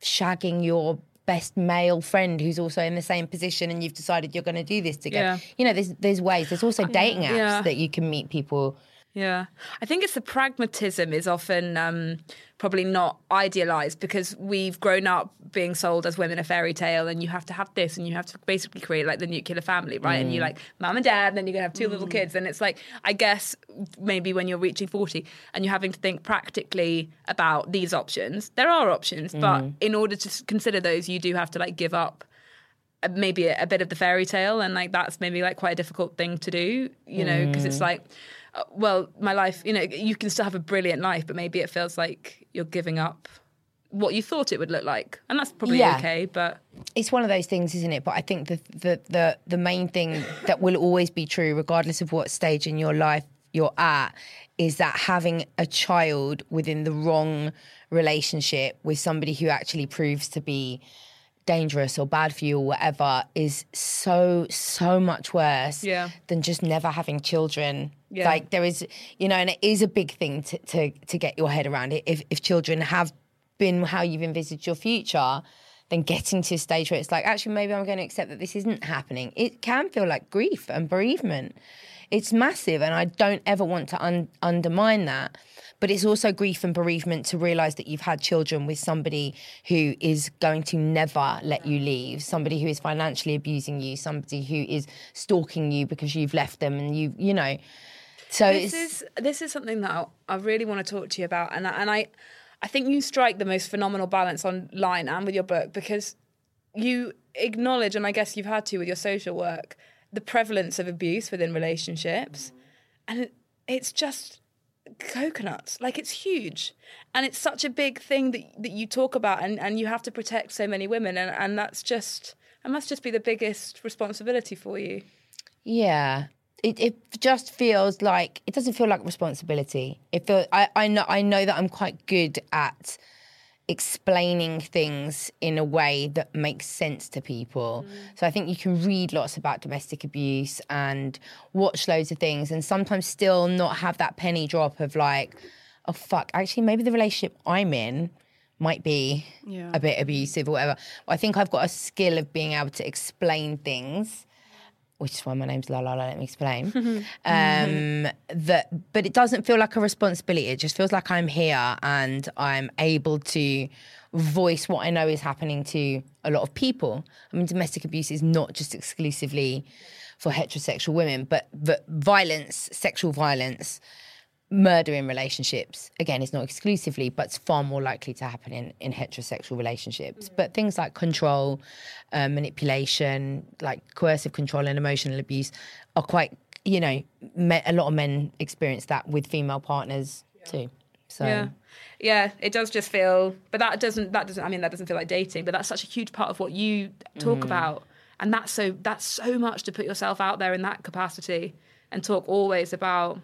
shagging your best male friend who's also in the same position and you've decided you're going to do this together. Yeah. You know, there's there's ways. There's also dating apps Yeah. that you can meet people. Yeah, I think it's the pragmatism is often um, probably not idealized because we've grown up being sold as women a fairy tale, and you have to have this, and you have to basically create like the nuclear family, right? And you're mm. like mum and dad, and then you're gonna have two little mm. kids, and it's like I guess maybe when you're reaching forty and you're having to think practically about these options, there are options, but mm. in order to consider those, you do have to like give up uh, maybe a, a bit of the fairy tale. And like that's maybe like quite a difficult thing to do you know because it's like uh, well my life you know you can still have a brilliant life but maybe it feels like you're giving up what you thought it would look like and that's probably Yeah. okay but it's one of those things, isn't it? But I think the the the the main thing that will always be true, regardless of what stage in your life you're at, is that having a child within the wrong relationship with somebody who actually proves to be dangerous or bad for you or whatever is so so much worse Yeah. than just never having children Yeah. like there is you know and it is a big thing to to, to get your head around it if if children have been how you've envisaged your future then getting to a stage where it's like actually maybe i'm going to accept that this isn't happening it can feel like grief and bereavement it's massive and i don't ever want to un- undermine that. But it's also grief and bereavement to realize that you've had children with somebody who is going to never let you leave somebody who is financially abusing you somebody who is stalking you because you've left them and you you know. So this is this is something that I, I really want to talk to you about and I, and I I think you strike the most phenomenal balance online and with your book because you acknowledge and I guess you've had to with your social work the prevalence of abuse within relationships and it's just coconuts like it's huge and it's such a big thing that that you talk about and and you have to protect so many women and and that's just that must just be the biggest responsibility for you Yeah. It, it just feels like it doesn't feel like responsibility. It feel I, I know I know that I'm quite good at explaining things in a way that makes sense to people. Mm. So I think you can read lots about domestic abuse and watch loads of things and sometimes still not have that penny drop of like oh fuck, actually maybe the relationship I'm in might be Yeah. a bit abusive or whatever. I think I've got a skill of being able to explain things. Which is why my name's La La La. Let me explain. um, that, but it doesn't feel like a responsibility. It just feels like I'm here and I'm able to voice what I know is happening to a lot of people. I mean, domestic abuse is not just exclusively for heterosexual women, but but violence, sexual violence, murder in relationships again it's not exclusively but it's far more likely to happen in, in heterosexual relationships but things like control uh, manipulation like coercive control and emotional abuse are quite you know me- a lot of men experience that with female partners too so Yeah. Yeah, it does just feel but that doesn't that doesn't I mean that doesn't feel like dating, but that's such a huge part of what you talk Mm. about. And that's so that's so much to put yourself out there in that capacity and talk always about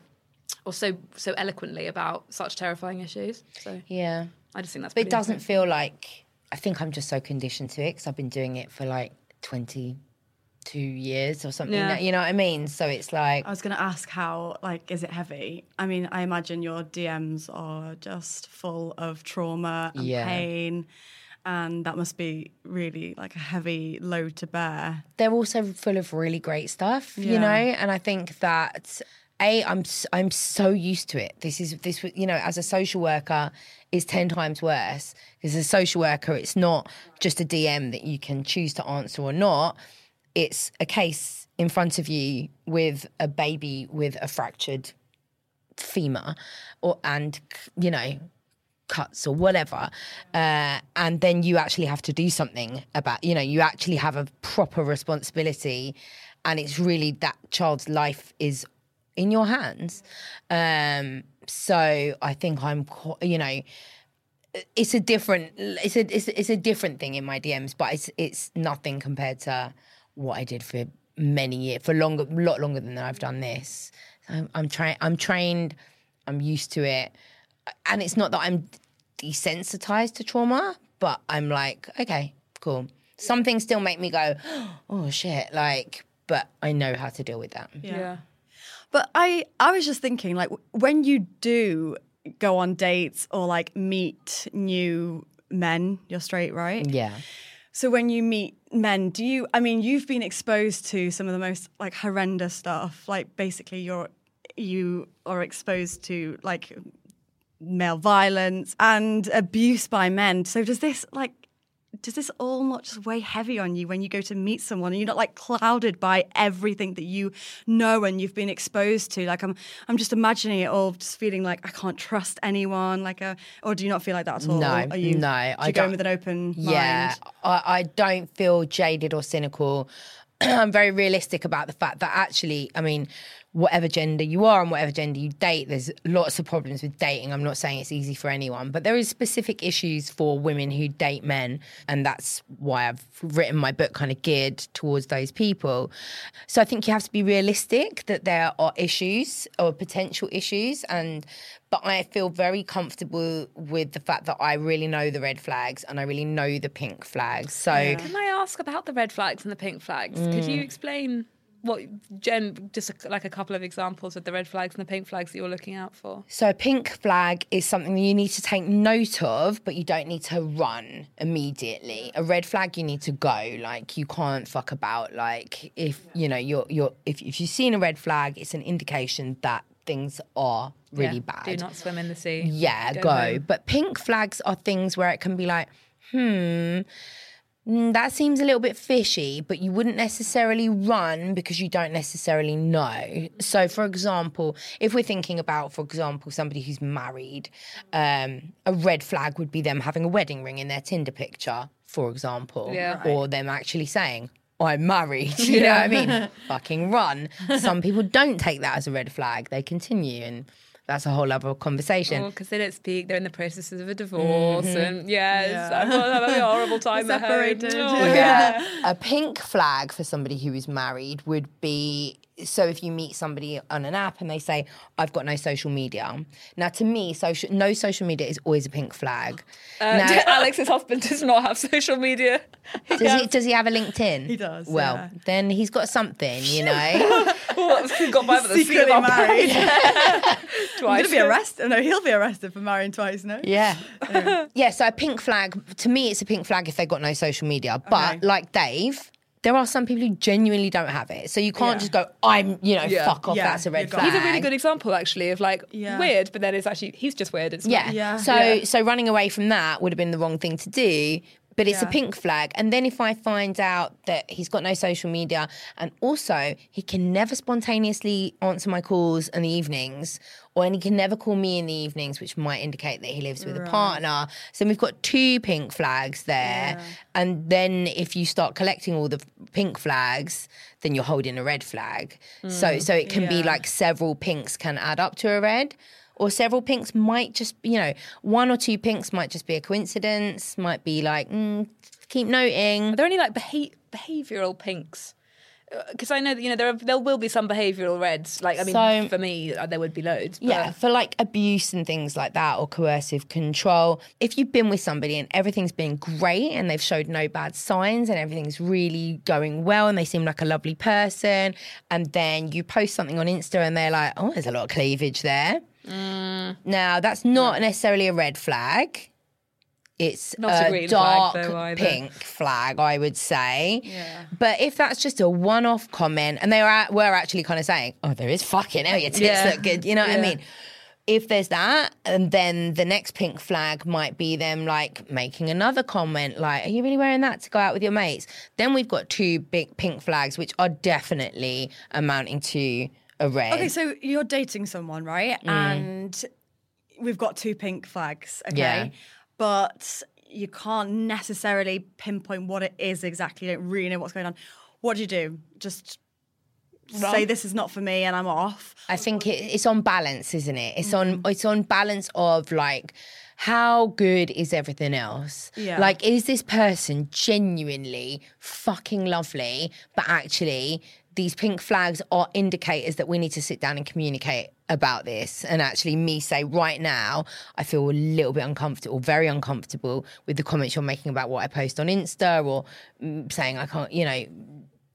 or so so eloquently about such terrifying issues. So yeah I just think that's but it doesn't feel like i think i'm just so conditioned to it because i've been doing it for like 22 years or something Yeah. you know what i mean so it's like I was going to ask how, like, is it heavy? I mean, I imagine your DMs are just full of trauma and Yeah. pain, and that must be really like a heavy load to bear. they're also full of really great stuff, you know. And I think that a I'm I'm so used to it. This is this you know as a social worker is ten times worse because as a social worker it's not just a DM that you can choose to answer or not. It's a case in front of you with a baby with a fractured femur or and you know cuts or whatever uh, and then you actually have to do something about you know you actually have a proper responsibility and it's really that child's life is in your hands. Um, so i think i'm you know it's a different it's a it's, a- it's a different thing in my DMs but it's it's nothing compared to what I did for many years for longer a lot longer than I've done this. I'm, I'm trained I'm trained I'm used to it. And it's not that I'm desensitized to trauma but I'm like okay cool. Some things still make me go oh shit like but I know how to deal with that. Yeah. But I, I was just thinking, like, when you do go on dates or like meet new men, you're straight, right? yeah So when you meet men, do you? I mean, you've been exposed to some of the most like horrendous stuff. Like basically, you're you are exposed to like male violence and abuse by men. So does this like? Does this all not just weigh heavy on you when you go to meet someone and you're not like clouded by everything that you know and you've been exposed to? Like I'm, I'm just imagining it all, just feeling like I can't trust anyone. Like a, or do you not feel like that at all? No, Are you, no, do I you go in with an open Yeah, mind? I, I don't feel jaded or cynical. I'm very realistic about the fact that actually, I mean, whatever gender you are and whatever gender you date, there's lots of problems with dating. I'm not saying it's easy for anyone, but there is specific issues for women who date men, and that's why I've written my book kind of geared towards those people. So I think you have to be realistic that there are issues or potential issues, and but I feel very comfortable with the fact that I really know the red flags and I really know the pink flags. So Can I ask about the red flags and the pink flags? Could Mm. you explain what Jen just a, like a couple of examples of the red flags and the pink flags that you're looking out for? So a pink flag is something that you need to take note of, but you don't need to run immediately. A red flag you need to go. Like you can't fuck about. Like if you know you're you're if if you've seen a red flag, it's an indication that things are really Yeah, bad. Do not swim in the sea. Yeah, Go go. But pink flags are things where it can be like, hmm, mm, that seems a little bit fishy, but you wouldn't necessarily run because you don't necessarily know. So, for example, if we're thinking about, for example, somebody who's married, um, a red flag would be them having a wedding ring in their Tinder picture, for example, Yeah. or them actually saying, I'm married. You know what I mean? Fucking run. Some people don't take that as a red flag. They continue and that's a whole other conversation. because they don't speak. They're in the processes of a divorce, Mm-hmm. and yeah, it's, I'm having a horrible time at home. Separated. Oh, Yeah. yeah. A pink flag for somebody who is married would be so if you meet somebody on an app and they say i've got no social media now to me social no social media is always a pink flag Uh, now, Alex's husband does not have social media. does he does he have a linkedin He does, well yeah. then he's got something you know got by with the Secretly of our married. twice. I'm gonna be arrested. No, he'll be arrested for marrying twice. No. Yeah. yeah, so a pink flag, to me, it's a pink flag if they've got no social media. But Okay. like Dave, there are some people who genuinely don't have it. So you can't Yeah. just go, I'm, you know, Yeah. fuck off, Yeah, that's a red you're flag. He's a really good example, actually, of like Yeah. weird, but then it's actually he's just weird. It's Yeah. not. Yeah. So Yeah. so running away from that would have been the wrong thing to do. But it's a pink flag. And then if I find out that he's got no social media and also he can never spontaneously answer my calls in the evenings or and he can never call me in the evenings, which might indicate that he lives with a partner. So we've got two pink flags there. And then if you start collecting all the pink flags, then you're holding a red flag. So mm. so it can be like several pinks can add up to a red or several pinks might just you know one or two pinks might just be a coincidence might be like mm, keep noting Are there any like beha- behavioral pinks? Because I know that you know there are, there will be some behavioral reds. Like I mean, So- for me, uh, there would be loads. But yeah for like abuse and things like that or coercive control if you've been with somebody and everything's been great and they've showed no bad signs and everything's really going well and they seem like a lovely person and then you post something on insta and they're like oh there's a lot of cleavage there Mm. now that's not necessarily a red flag it's Not a a, green flag, dark though, pink flag, I would say. But if that's just a one-off comment, and they were were actually kind of saying, "Oh, there is fucking hell, your tits Yeah. look good," you know what I mean? If there's that, and then the next pink flag might be them like making another comment, like, "Are you really wearing that to go out with your mates?" Then we've got two big pink flags, which are definitely amounting to a red. Okay, so you're dating someone, right? Mm. And we've got two pink flags, okay? Yeah. But you can't necessarily pinpoint what it is exactly. You don't really know what's going on. What do you do? Just say this is not for me and I'm off. I think it, it's on balance, isn't it? It's on mm-hmm. it's on balance of like how good is everything else? Yeah. Like, is this person genuinely fucking lovely, but actually these pink flags are indicators that we need to sit down and communicate about this. And actually me say right now I feel a little bit uncomfortable, very uncomfortable with the comments you're making about what I post on Insta or mm, saying I can't, you know,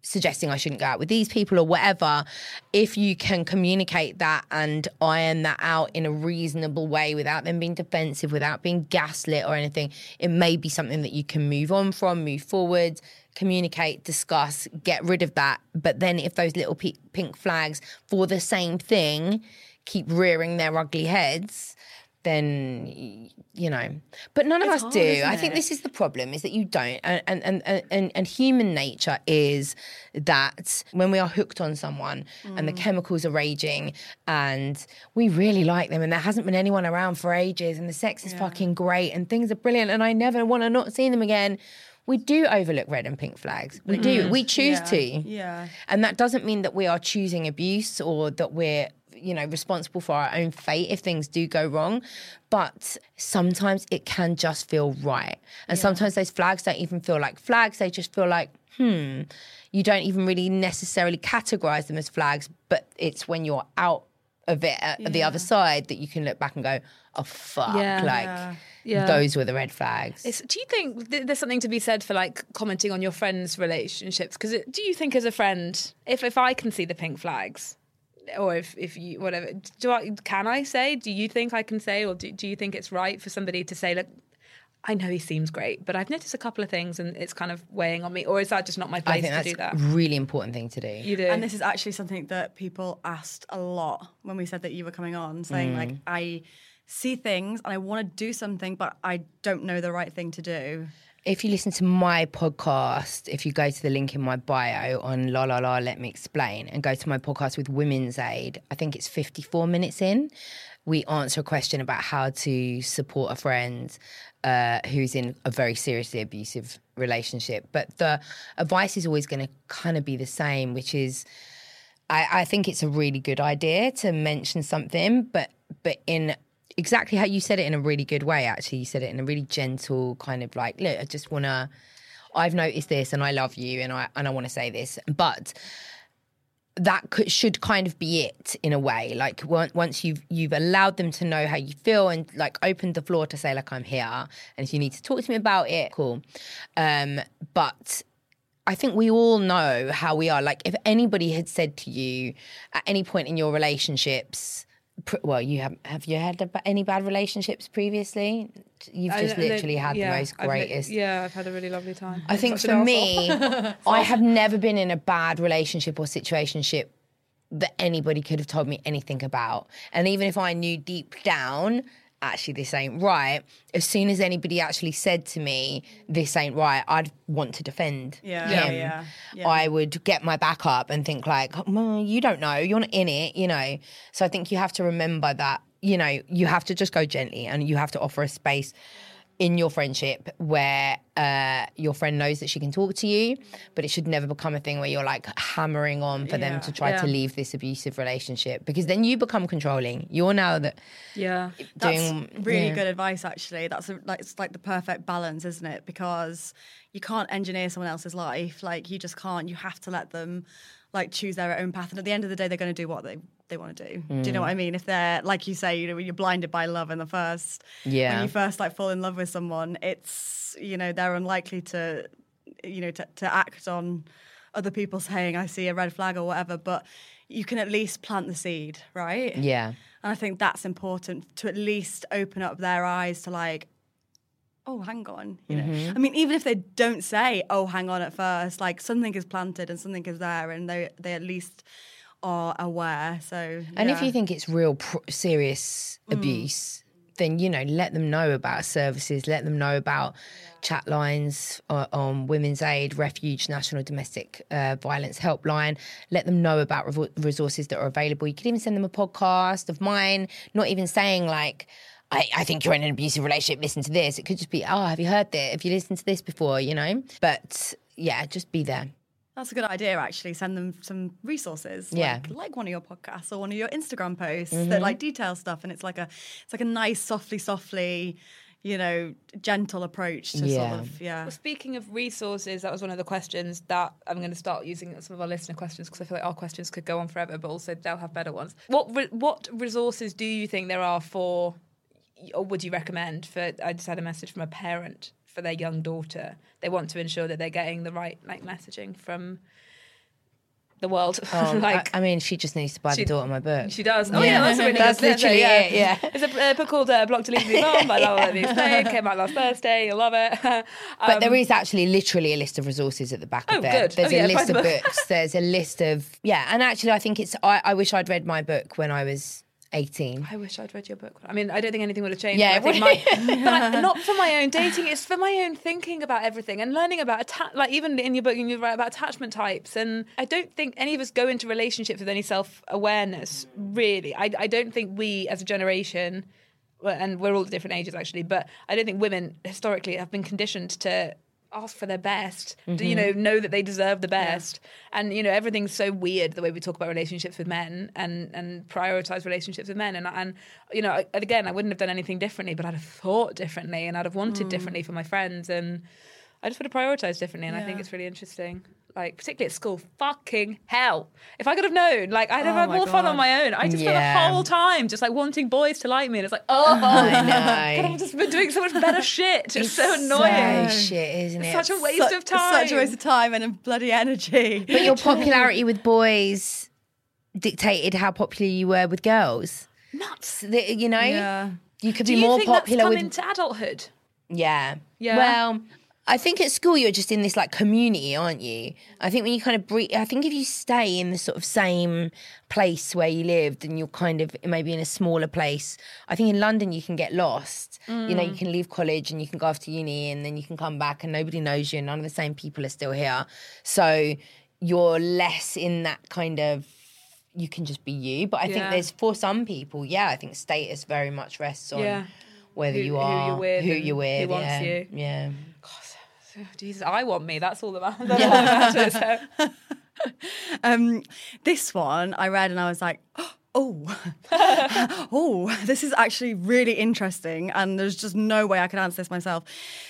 suggesting I shouldn't go out with these people or whatever, if you can communicate that and iron that out in a reasonable way without them being defensive, without being gaslit or anything, it may be something that you can move on from, move forward, communicate, discuss, get rid of that. But then if those little pink flags for the same thing keep rearing their ugly heads, then you know. But none of us hard, do. i think this is the problem is that you don't. And and, and and and human nature is that when we are hooked on someone and the Mm. chemicals are raging and we really like them and there hasn't been anyone around for ages and the sex is fucking great and things are brilliant and i never want to not see them again we do overlook red and pink flags we do we choose Yeah. to Yeah. and that doesn't mean that we are choosing abuse or that we're, you know, responsible for our own fate if things do go wrong. But sometimes it can just feel right. And sometimes those flags don't even feel like flags, they just feel like, hmm. You don't even really necessarily categorize them as flags, but it's when you're out of it at the other side that you can look back and go, oh, fuck. Yeah. Like, Yeah. those were the red flags. It's, do you think th- there's something to be said for like commenting on your friends' relationships? Because do you think, as a friend, if if I can see the pink flags, or if if you whatever, do I can I say? Do you think I can say, or do, do you think it's right for somebody to say, look? I know he seems great, but I've noticed a couple of things and it's kind of weighing on me. Or is that just not my I place think to that's do that? really important thing to do. You do. And this is actually something that people asked a lot when we said that you were coming on, saying mm. like, I see things and I want to do something, but I don't know the right thing to do. If you listen to my podcast, if you go to the link in my bio on La La La Let Me Explain and go to my podcast with Women's Aid, I think it's 54 minutes in, we answer a question about how to support a friend uh, who's in a very seriously abusive relationship. But the advice is always going to kind of be the same, which is I, I think it's a really good idea to mention something, but but in exactly how you said it in a really good way. Actually, you said it in a really gentle kind of like, look, I just want to. I've noticed this, and I love you, and I and I want to say this, but that could, should kind of be it in a way. Like once you've you've allowed them to know how you feel and like opened the floor to say like I'm here, and if you need to talk to me about it, cool. Um, but I think we all know how we are. Like if anybody had said to you at any point in your relationships. Well, you have have you had a any bad relationships previously? You've just literally had the most I've greatest. yeah, I've had a really lovely time. I think for me, I have never been in a bad relationship or situationship that anybody could have told me anything about. And even if I knew deep down, actually, this ain't right, as soon as anybody actually said to me, this ain't right, I'd want to defend Yeah, him. yeah, yeah. I would get my back up and think, like, well, you don't know, you're not in it, you know. So I think you have to remember that, you know, you have to just go gently and you have to offer a space in your friendship where uh, your friend knows that she can talk to you, but it should never become a thing where you're like hammering on for them to try to leave this abusive relationship because then you become controlling. You're now that Yeah. That's really yeah. good advice, actually. That's a, like it's like the perfect balance, isn't it? Because you can't engineer someone else's life. Like you just can't. You have to let them like choose their own path. And at the end of the day, they're going to do what they they want to do. Do you know what I mean? If they're like you say, you know, when you're blinded by love in the first, Yeah. when you first like fall in love with someone, it's you know they're unlikely to, you know, to, to act on other people saying I see a red flag or whatever. But you can at least plant the seed, right? yeah. And I think that's important to at least open up their eyes to like, oh, hang on. You know, Mm-hmm. I mean, even if they don't say, oh, hang on at first, like something is planted and something is there, and they they at least are aware. So, And if you think it's real serious abuse, then you know let them know about services. Let them know about chat lines uh, on Women's Aid, Refuge, National Domestic uh, Violence Helpline. Let them know about revo- resources that are available. You could even send them a podcast of mine. Not even saying like. I, I think you're in an abusive relationship. Listen to this. It could just be, oh, have you heard this? Have you listened to this before? You know. But yeah, just be there. That's a good idea, actually. Send them some resources, Yeah. Mm-hmm. like, like one of your podcasts or one of your Instagram posts that like detail stuff, and it's like a it's like a nice, softly, softly, you know, gentle approach to Yeah. sort of yeah. Well, speaking of resources, that was one of the questions that I'm going to start using some of our listener questions because I feel like our questions could go on forever, but also they'll have better ones. What re- what resources do you think there are for, or would you recommend for? I just had a message from a parent for their young daughter. They want to ensure that they're getting the right like messaging from the world. Um, like I, I mean, she just needs to buy She- the daughter my book. she does. Oh yeah, that's a really That's literally yeah. it, yeah. It's a, a book called uh, "Block, Delete, Move On" by Laura Levy. Came out last Thursday. You'll love it. But Um, there is actually literally a list of resources at the back Oh, of it. good. There's Oh, yeah, a list of books. There's a list of yeah, and actually I think it's I, I wish I'd read my book when I was 18. I wish I'd read your book. I mean, I don't think anything would have changed. Yeah, but my, but I, not for my own dating. It's for my own thinking about everything and learning about atta- like even in your book you write about attachment types. And I don't think any of us go into relationships with any self awareness. Really, I, I don't think we as a generation. And we're all different ages, actually, but I don't think women historically have been conditioned to ask for their best. Do You mm-hmm. know, know that they deserve the best, and you know everything's so weird the way we talk about relationships with men and and prioritize relationships with men. And and you know, I- again, I wouldn't have done anything differently, but I'd have thought differently, and I'd have wanted mm. differently for my friends, and I just would have prioritized differently. And I think it's really interesting. Like particularly at school, fucking hell! If I could have known, like I'd have Oh had my more fun on my own. I just spent Yeah. the whole time just like wanting boys to like me, and it's like, oh, I God, I've just been doing so much better shit. It's so annoying. So shit, isn't it? Such a waste Su- of time. Such a waste of time and bloody energy. but your popularity with boys dictated how popular you were with girls. nuts. The- you know, Yeah. you could Do be you more think popular that's come with into adulthood? Yeah. Yeah. Well, I think at school you're just in this like community, aren't you? I think when you kind of breathe, I think if you stay in the sort of same place where you lived and you're kind of maybe in a smaller place, I think in London you can get lost. You know, you mm. can leave college and you can go off to uni and then you can come back and nobody knows you and none of the same people are still here. So you're less in that kind of you can just be you. But I think there's for some people, yeah, I think status very much rests on Yeah. whether Who- you who are you're with who you're with, who wants yeah, you. yeah. Jesus, I want me. That's all that matters. That's all that matters. So- Um, this one I read and I was like, oh, oh, this is actually really interesting. And there's just no way I could answer this myself.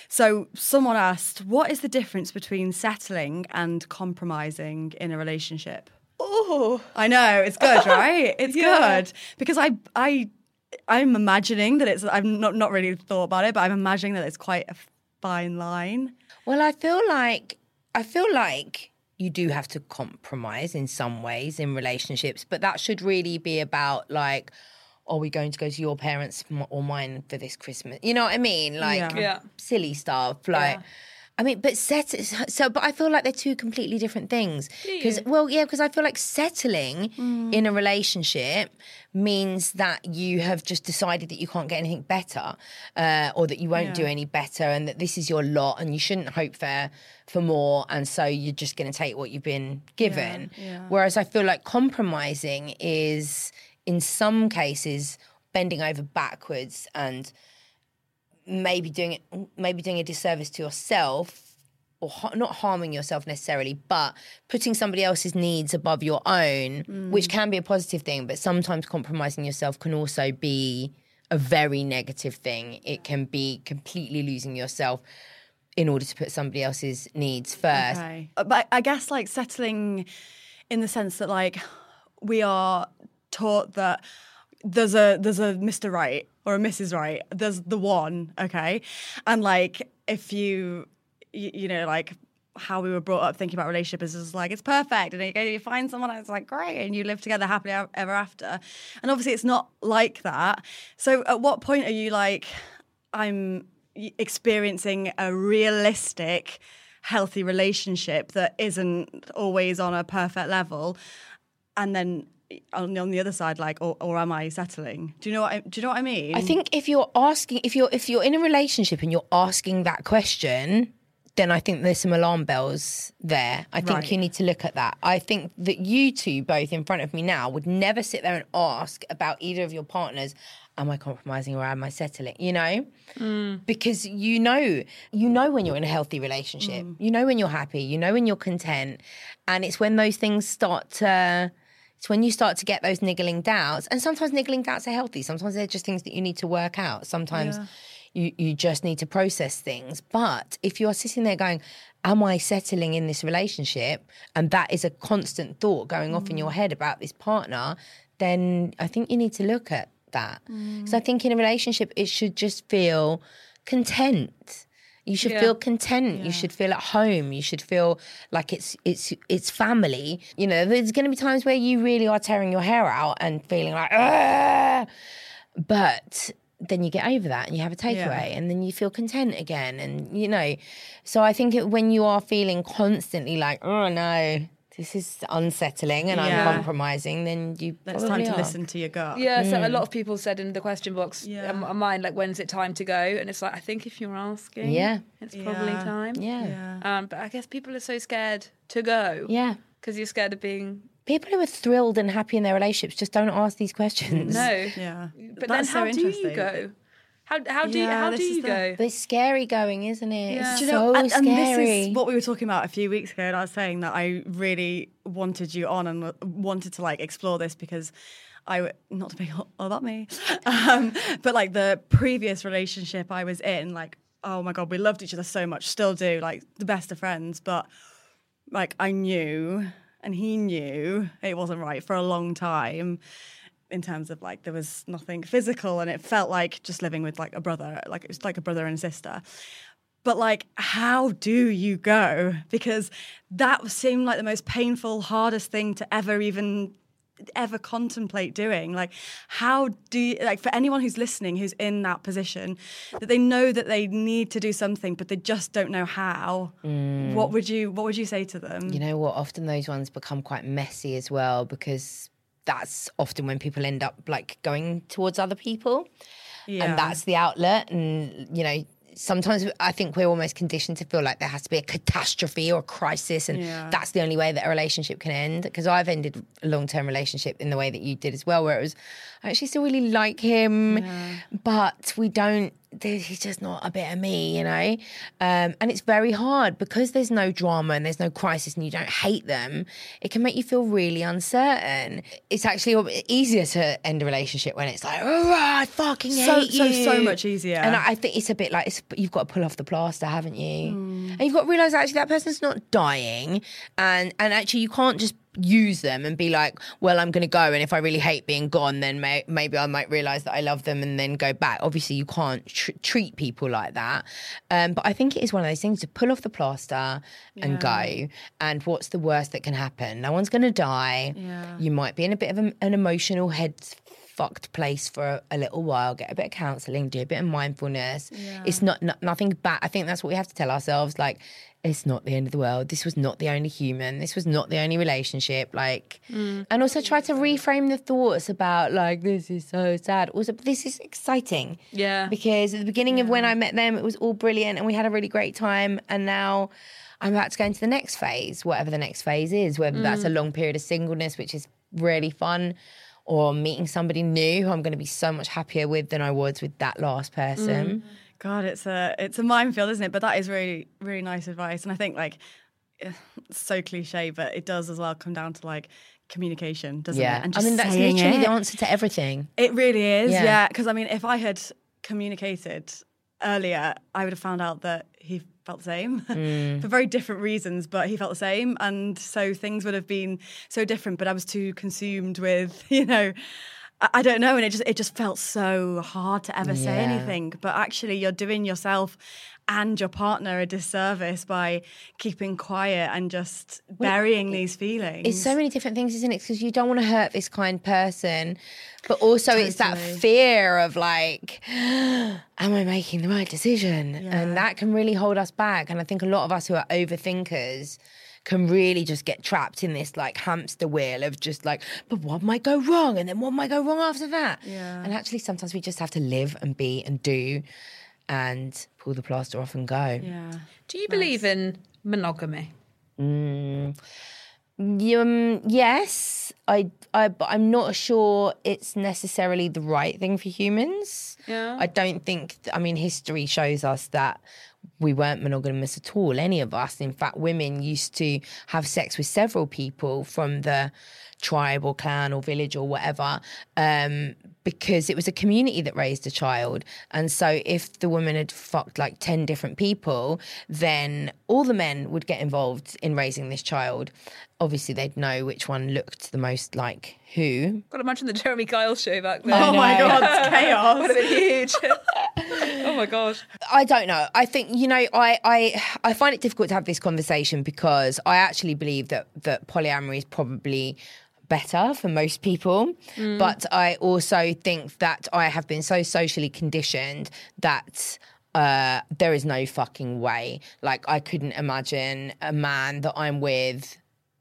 So someone asked, what is the difference between settling and compromising in a relationship? Oh, I know it's good, right? It's Yeah. good because I I I'm imagining that it's I've not not really thought about it, but I'm imagining that it's quite a fine line. Well, I feel like I feel like you do have to compromise in some ways in relationships, but that should really be about like, are we going to go to your parents or mine for this Christmas? You know what I mean? Like Yeah. Yeah. silly stuff. Like, I mean, but set so, but I feel like they're two completely different things. Because, well, yeah, because I feel like settling in a relationship means that you have just decided that you can't get anything better, uh, or that you won't do any better, and that this is your lot, and you shouldn't hope for for more, and so you're just going to take what you've been given. Whereas I feel like compromising is, in some cases, bending over backwards and maybe doing it maybe doing a disservice to yourself or ha- not harming yourself necessarily but putting somebody else's needs above your own which can be a positive thing but sometimes compromising yourself can also be a very negative thing. It can be completely losing yourself in order to put somebody else's needs first. Okay. Uh, But I guess like settling in the sense that like we are taught that there's a there's a Mr. Right or a Mrs. Right. There's the one, okay? And like if you you, you know like how we were brought up thinking about relationships is like it's perfect and you, you find someone and it's like great and you live together happily ever after and obviously it's not like that so at what point are you like i'm experiencing a realistic healthy relationship that isn't always on a perfect level and then on, on the other side like or, or am i settling do you know what I, do you know what i mean I think if you're asking, if you're if you're in a relationship and you're asking that question, then I think there's some alarm bells there. I think Right. you need to look at that. I think that you two, both in front of me now, would never sit there and ask about either of your partners. Am I compromising or am I settling? You know, mm. because you know, you know when you're in a healthy relationship. Mm. You know when you're happy. You know when you're content, and it's when those things start to. It's when you start to get those niggling doubts, and sometimes niggling doubts are healthy. Sometimes they're just things that you need to work out. Sometimes you you just need to process things. But if you're sitting there going, "Am I settling in this relationship?" and that is a constant thought going off in your mm. head about this partner, then I think you need to look at that. Because I mm. think in a relationship, it should just feel content. You should Yeah. feel content. You should feel at home. You should feel like it's it's it's family. You know, there's going to be times where you really are tearing your hair out and feeling like, "Ugh," but then you get over that and you have a takeaway and then you feel content again. And you know, so I think it, when you are feeling constantly like, oh no, this is unsettling and Yeah. I'm compromising, then you it's time to are. listen to your gut Yeah, so a lot of people said in the question box Yeah. um, mine, like, when's it time to go? And it's like, I think if you're asking, Yeah. it's probably Yeah. time. Yeah. yeah Um, but I guess people are so scared to go. Yeah. Because you're scared of being People who are thrilled and happy in their relationships just don't ask these questions. no. yeah But That's then how so do you go? How how do you Yeah, how this do you the- go? But it's scary going, isn't it? Yeah. It's Do you so know, and, and scary. this is what we were talking about a few weeks ago, and I was saying that I really wanted you on and wanted to like explore this because I w- not to make all all about me, um, but like the previous relationship I was in, like oh my god, we loved each other so much, still do, like the best of friends, but like I knew and he knew it wasn't right for a long time in terms of like there was nothing physical and it felt like just living with like a brother like it was like a brother and a sister. But like how do you go? Because that seemed like the most painful hardest thing to ever even ever contemplate doing. Like how do you like for anyone who's listening who's in that position that they know that they need to do something but they just don't know how mm. what would you what would you say to them? You know what? Often those ones become quite messy as well because that's often when people end up like going towards other people. Yeah. And that's the outlet. And, you know, sometimes I think we're almost conditioned to feel like there has to be a catastrophe or a crisis. And Yeah. that's the only way that a relationship can end. Because I've ended a long term relationship in the way that you did as well, where it was, I actually still really like him, but we don't. He's just not a bit of me, you know? Um, and it's very hard because there's no drama and there's no crisis and you don't hate them. It can make you feel really uncertain. It's actually easier to end a relationship when it's like, oh, I fucking So- hate so- you. so so much easier. And I think it's a bit like it's, you've got to pull off the plaster, haven't you? Hmm. And you've got to realise actually that person's not dying, and and actually you can't just use them and be like, well, I'm going to go. And if I really hate being gone, then may- maybe I might realize that I love them and then go back. Obviously, you can't tr- treat people like that. Um, but I think it is one of those things to pull off the plaster and go. And what's the worst that can happen? No one's going to die. You might be in a bit of a, an emotional head fucked place for a, a little while get a bit of counseling do a bit of mindfulness it's not, not nothing bad i think that's what we have to tell ourselves like it's not the end of the world. This was not the only human. This was not the only relationship like mm. and also try to reframe the thoughts about like this is so sad. Also this is exciting. Yeah. because at the beginning of when i met them it was all brilliant and we had a really great time. And now i'm about to go into the next phase whatever the next phase is whether that's a mm. long period of singleness which is really fun or meeting somebody new who i'm going to be so much happier with than i was with that last person mm. God, it's a it's a minefield, isn't it? But that is really really nice advice, and I think like it's so cliche, but it does as well come down to like communication, doesn't yeah it? And i mean that's literally it. the answer to everything It really is, Yeah. yeah. Because I mean, if I had communicated earlier, I would have found out that he felt the same Mm. for very different reasons, but he felt the same. And so things would have been so different, but I was too consumed with, you know, I don't know. And it just, it just felt so hard to ever say anything. But actually, you're doing yourself and your partner a disservice by keeping quiet and just burying these feelings. It's so many different things, isn't it? Because you don't want to hurt this kind person, but also it's that fear of like, am I making the right decision? And that can really hold us back. And I think a lot of us who are overthinkers can really just get trapped in this like hamster wheel of just like, but what might go wrong? And then what might go wrong after that? Yeah. And actually, sometimes we just have to live and be and do and pull the plaster off and go. yeah. Do you believe in monogamy? Um, yes, I, I, but I'm not sure it's necessarily the right thing for humans. Yeah. I don't think. I mean, history shows us that we weren't monogamous at all. Any of us. In fact, women used to have sex with several people from the tribe or clan or village or whatever, um, because it was a community that raised a child. And so, if the woman had fucked like ten different people, then all the men would get involved in raising this child. Obviously, they'd know which one looked the most like who. Got to imagine the Jeremy Kyle show back then. Oh my God, it's chaos. Would have been huge. oh my gosh. I don't know. I think you know. I I I find it difficult to have this conversation because I actually believe that that polyamory is probably better for most people, but I also think that I have been so socially conditioned that. Uh, there is no fucking way. Like I couldn't imagine a man that I'm with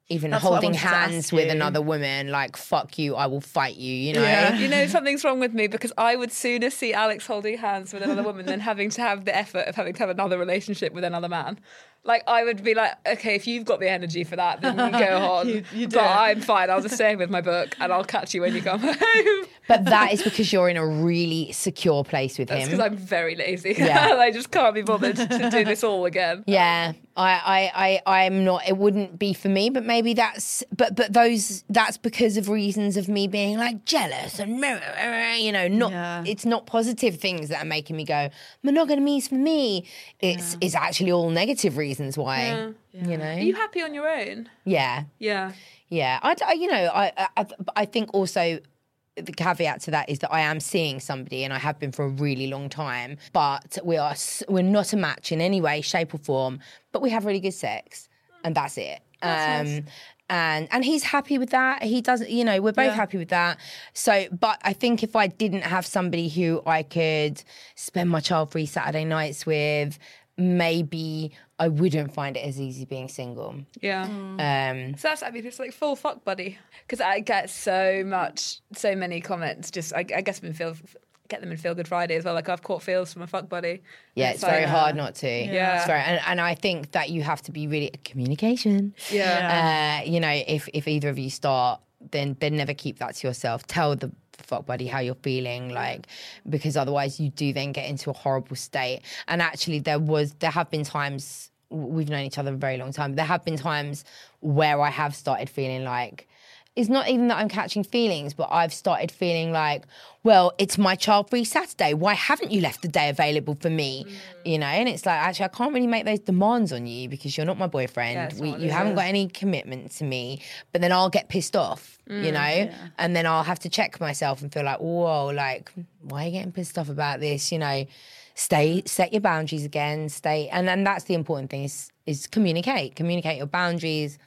even That's holding wanted to ask hands with another woman. Like fuck you, I will fight you. You know. Yeah. You know, something's wrong with me because I would sooner see Alex holding hands with another woman than having to have the effort of having to have another relationship with another man. Like, I would be like, okay, if you've got the energy for that, then you go on. You- you do but it. I'm fine. I'll just stay with my book and I'll catch you when you come home. But that is because you're in a really secure place with That's him. because I'm very lazy. Yeah. I just can't be bothered to do this all again. Yeah, I, I, I, I'm not. It wouldn't be for me, but maybe that's. But, but those. That's because of reasons of me being like jealous and you know, not. Yeah. It's not positive things that are making me go monogamy is for me. It's it's actually all negative reasons why. You know. Are you happy on your own? yeah, Yeah. yeah. I, I- you know, I, I, I think also the caveat to that is that I am seeing somebody, and I have been for a really long time. But we are we're not a match in any way, shape, or form. But we have really good sex, and that's it. um, and and he's happy with that. He doesn't, you know, we're both happy with that. So, but I think if I didn't have somebody who I could spend my child-free Saturday nights with, maybe I wouldn't find it as easy being single. Yeah. Um, So that's I mean it's like full fuck buddy because I get so much, so many comments. Just I, I guess them in feel get them in feel good Friday as well. Like I've caught feels from a fuck buddy. Yeah, And it's very like, hard not to. Yeah. it's very, and, and I think that you have to be really communication. Yeah. Uh, you know, if if either of you start, then then never keep that to yourself. Tell the fuck buddy how you're feeling, like because otherwise you do then get into a horrible state. And actually, there was there have been times we've known each other a very long time. There have been times where I have started feeling like it's not even that I'm catching feelings, but I've started feeling like, well, it's my child free Saturday. Why haven't you left the day available for me? You know, and it's like, actually, I can't really make those demands on you because you're not my boyfriend. Yeah, we, you haven't is. got any commitment to me. But then I'll get pissed off, you know, and then I'll have to check myself and feel like, whoa, like, why are you getting pissed off about this? You know, stay, set your boundaries again, stay. And then that's the important thing is, is communicate, communicate your boundaries.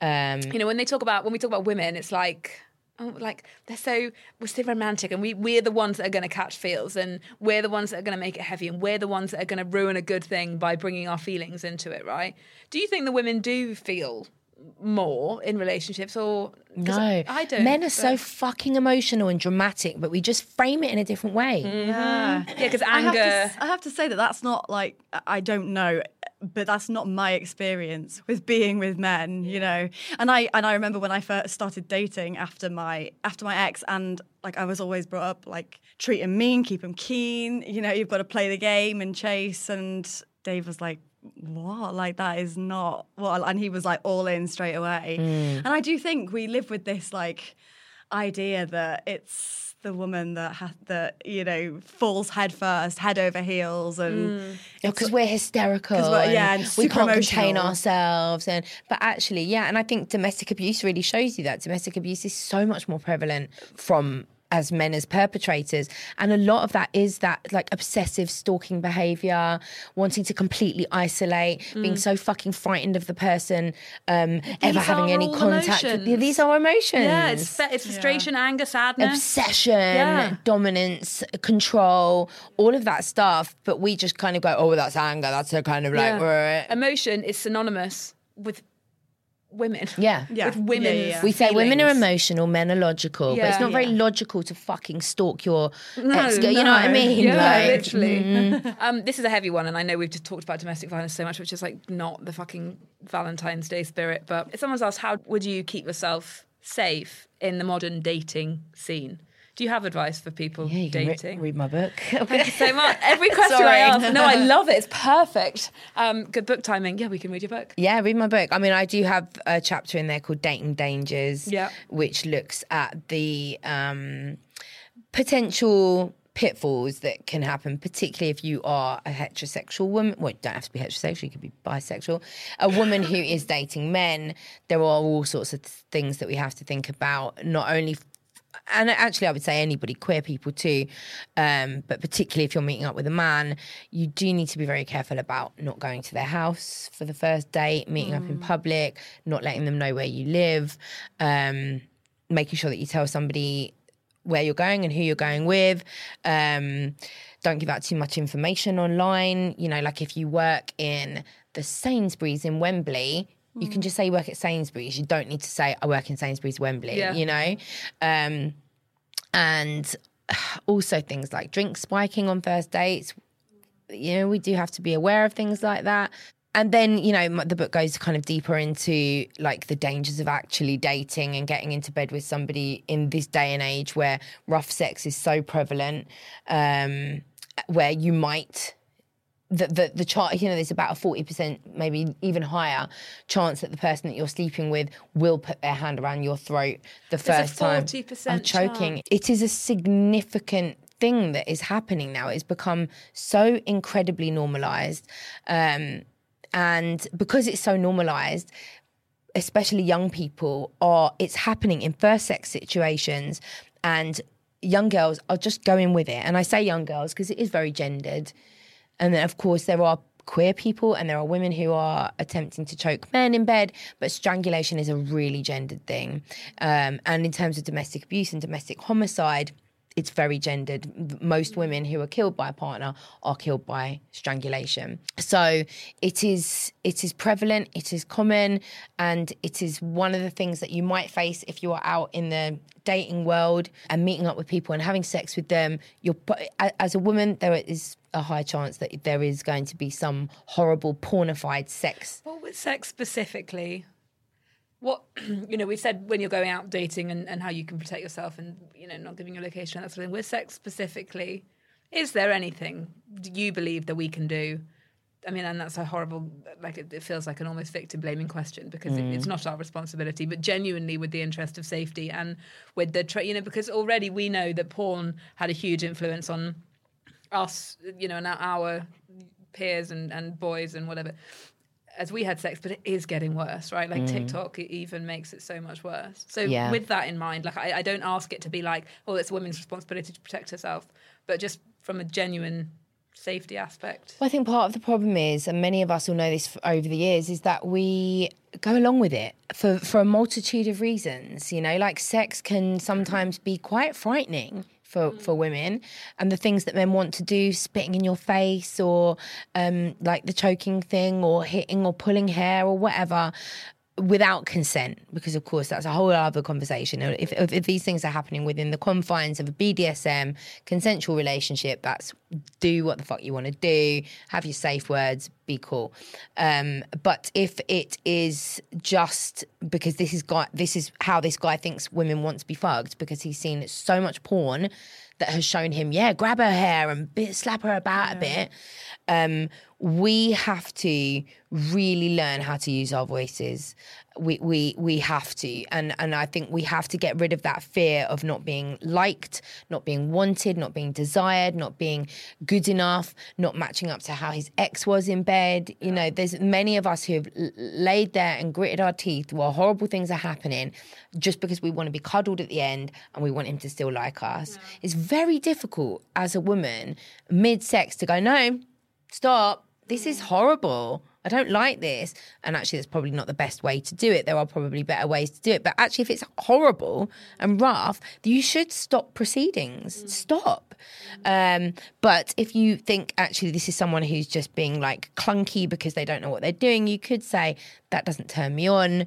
Um, you know when they talk about when we talk about women it's like oh like they're so we're so romantic and we we're the ones that are going to catch feels and we're the ones that are going to make it heavy and we're the ones that are going to ruin a good thing by bringing our feelings into it right? Do you think the women do feel more in relationships or No, i don't Men are so fucking emotional and dramatic, but we just frame it in a different way. Mm-hmm. Yeah. yeah because I have, anger to, s- I have to say that that's not like I don't know, but that's not my experience with being with men, you know. And I and I remember when I first started dating after my after my ex, and like I was always brought up like treat him mean, keep him keen, you know. You've got to play the game and chase. And Dave was like. What? Like that is not what and he was like all in straight away. Mm. And I do think we live with this like idea that it's the woman that ha- that you know falls head first, head over heels, and mm. because we're hysterical we're- yeah, and and we super can't contain ourselves and but actually yeah and i think domestic abuse really shows you that domestic abuse is so much more prevalent from as men as perpetrators and a lot of that is that like obsessive stalking behavior wanting to completely isolate being so fucking frightened of the person um ever having any all contact with emotions. these are emotions yeah it's it's frustration anger sadness obsession, Yeah. dominance, control, all of that stuff. But we just kind of go, oh, that's anger. That's a kind of like, Yeah. yeah. emotion is synonymous with women yeah. Yeah. with women's Yeah, yeah, yeah. We say women are emotional, men are logical, but it's not very Yeah. logical to fucking stalk your No, ex. You know what I mean? Yeah, Like, literally. um, this is a heavy one, and I know we've just talked about domestic violence so much, which is like not the fucking Valentine's Day spirit. But if someone's asked, how would you keep yourself safe in the modern dating scene? Do you have advice for people yeah, can re- dating? read my book. Thank you so much. Every question. I ask, no, I love it. It's perfect. Um, good book timing. Yeah, we can read your book. Yeah, read my book. I mean, I do have a chapter in there called Dating Dangers, Yeah. which looks at the um, potential pitfalls that can happen, particularly if you are a heterosexual woman. Well, you don't have to be heterosexual, you could be bisexual. A woman who is dating men, there are all sorts of things that we have to think about, not only and actually, I would say anybody, queer people too, um, but particularly if you're meeting up with a man, you do need to be very careful about not going to their house for the first date, meeting up in public, not letting them know where you live, um, making sure that you tell somebody where you're going and who you're going with. Um, don't give out too much information online. You know, like if you work in the Sainsbury's in Wembley, you can just say you work at Sainsbury's. You don't need to say I work in Sainsbury's Wembley. Yeah. You know, um, and also things like drink spiking on first dates. You know, we do have to be aware of things like that. And then, you know, the book goes kind of deeper into like the dangers of actually dating and getting into bed with somebody in this day and age where rough sex is so prevalent, um, where you might the the, the chart you know there's about a 40% maybe even higher chance that the person that you're sleeping with will put their hand around your throat the There's first time. 40% I'm choking. it is a significant thing that is happening now. It's become so incredibly normalized um, and because it's so normalized especially young people are it's happening in first sex situations and young girls are just going with it. And i say young girls because it is very gendered and then of course there are queer people and there are women who are attempting to choke men in bed but strangulation is a really gendered thing. Um, and in terms of domestic abuse and domestic homicide it's very gendered. Most women who are killed by a partner are killed by strangulation. So it is it is prevalent, it is common, and it is one of the things that you might face if you are out in the dating world and meeting up with people and having sex with them. You're as a woman, there is a high chance that there is going to be some horrible pornified sex. What with sex specifically? What you know, we said when you're going out dating and, and how you can protect yourself and you know not giving your location and that sort of thing. With sex specifically, is there anything do you believe that we can do I mean, and that's a horrible, like, it, it feels like an almost victim blaming question because it, it's mm. not our responsibility, but genuinely with the interest of safety and with the, tra- you know, because already we know that porn had a huge influence on us, you know, and our- our peers and, and boys and whatever. As we had sex, but it is getting worse, right? Like mm. TikTok it even makes it so much worse. So Yeah. with that in mind, like I, I don't ask it to be like, oh, it's a woman's responsibility to protect herself, but just from a genuine safety aspect. Well, I think part of the problem is, and many of us will know this over the years, is that we go along with it for, for a multitude of reasons. You know, like sex can sometimes be quite frightening for, for women, and the things that men want to do, spitting in your face, or um, like the choking thing, or hitting or pulling hair, or whatever. Without consent, because of course that's a whole other conversation. If, if, if these things are happening within the confines of a BDSM consensual relationship, that's do what the fuck you want to do, have your safe words, be cool. Um, but if it is just because this is guy, this is how this guy thinks women want to be fucked because he's seen so much porn that has shown him, yeah, grab her hair and bit, slap her about a bit. Um, we have to really learn how to use our voices. We we we have to, and and I think we have to get rid of that fear of not being liked, not being wanted, not being desired, not being good enough, not matching up to how his ex was in bed. You know, there's many of us who have laid there and gritted our teeth while horrible things are happening, just because we want to be cuddled at the end and we want him to still like us. It's very difficult as a woman mid sex to go no stop. This is horrible. I don't like this. And actually, that's probably not the best way to do it. There are probably better ways to do it. But actually, if it's horrible and rough, you should stop proceedings. Stop. Um, but if you think actually this is someone who's just being like clunky because they don't know what they're doing, you could say, that doesn't turn me on.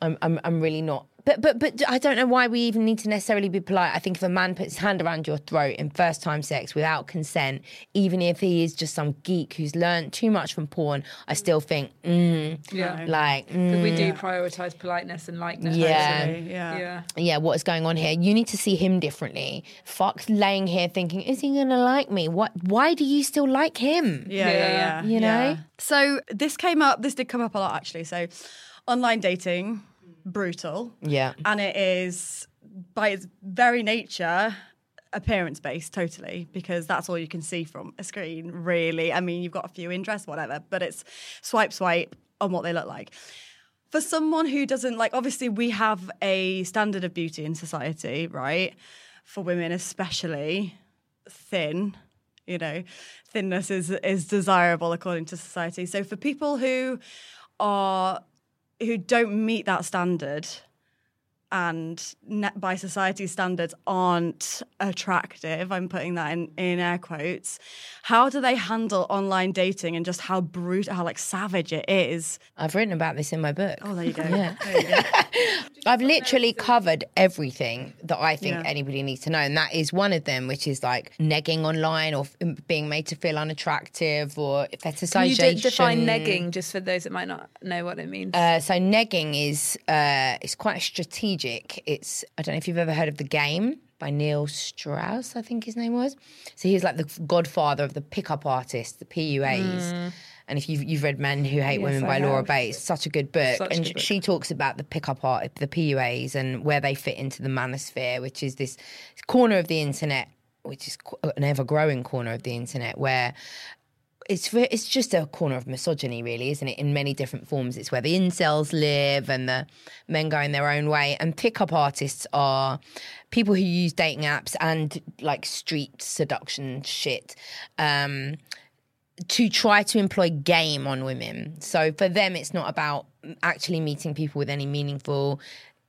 I'm, I'm, I'm really not. But, but, but I don't know why we even need to necessarily be polite. I think if a man puts his hand around your throat in first time sex without consent, even if he is just some geek who's learned too much from porn, I still think, mm, Yeah. like, mm, we do prioritize politeness and likeness. Yeah. actually. Yeah. Yeah. yeah, what is going on here? You need to see him differently. Fuck laying here thinking, is he gonna like me? What? Why do you still like him? Yeah, yeah, yeah. You know? yeah. So this came up. This did come up a lot actually. So online dating, brutal. Yeah. and it is by its very nature appearance based totally because that's all you can see from a screen really i mean you've got a few interests whatever but it's swipe swipe on what they look like for someone who doesn't like obviously we have a standard of beauty in society right for women especially thin you know thinness is is desirable according to society so for people who are who don't meet that standard and net by society standards aren't attractive i'm putting that in, in air quotes how do they handle online dating and just how brutal how like savage it is I've written about this in my book. oh there you go Yeah. There you go. I've literally covered everything that I think Yeah. anybody needs to know, and that is one of them, which is like negging online or f- being made to feel unattractive or Can you de- define negging just for those that might not know what it means? Uh, so negging is uh, it's quite strategic. It's I don't know if you've ever heard of the game by Neil Strauss, I think his name was. So he's like the godfather of the pickup artists, the PUAs. Hmm. And if you've, you've read Men Who Hate Women I by Laura have. Bates, such a good book. Such and good book. she talks about the pickup art, the PUAs, and where they fit into the manosphere, which is this corner of the internet, which is an ever growing corner of the internet, where it's it's just a corner of misogyny, really, isn't it? In many different forms, it's where the incels live and the men go in their own way. And pickup artists are people who use dating apps and like street seduction shit. Um, to try to employ game on women. So for them, it's not about actually meeting people with any meaningful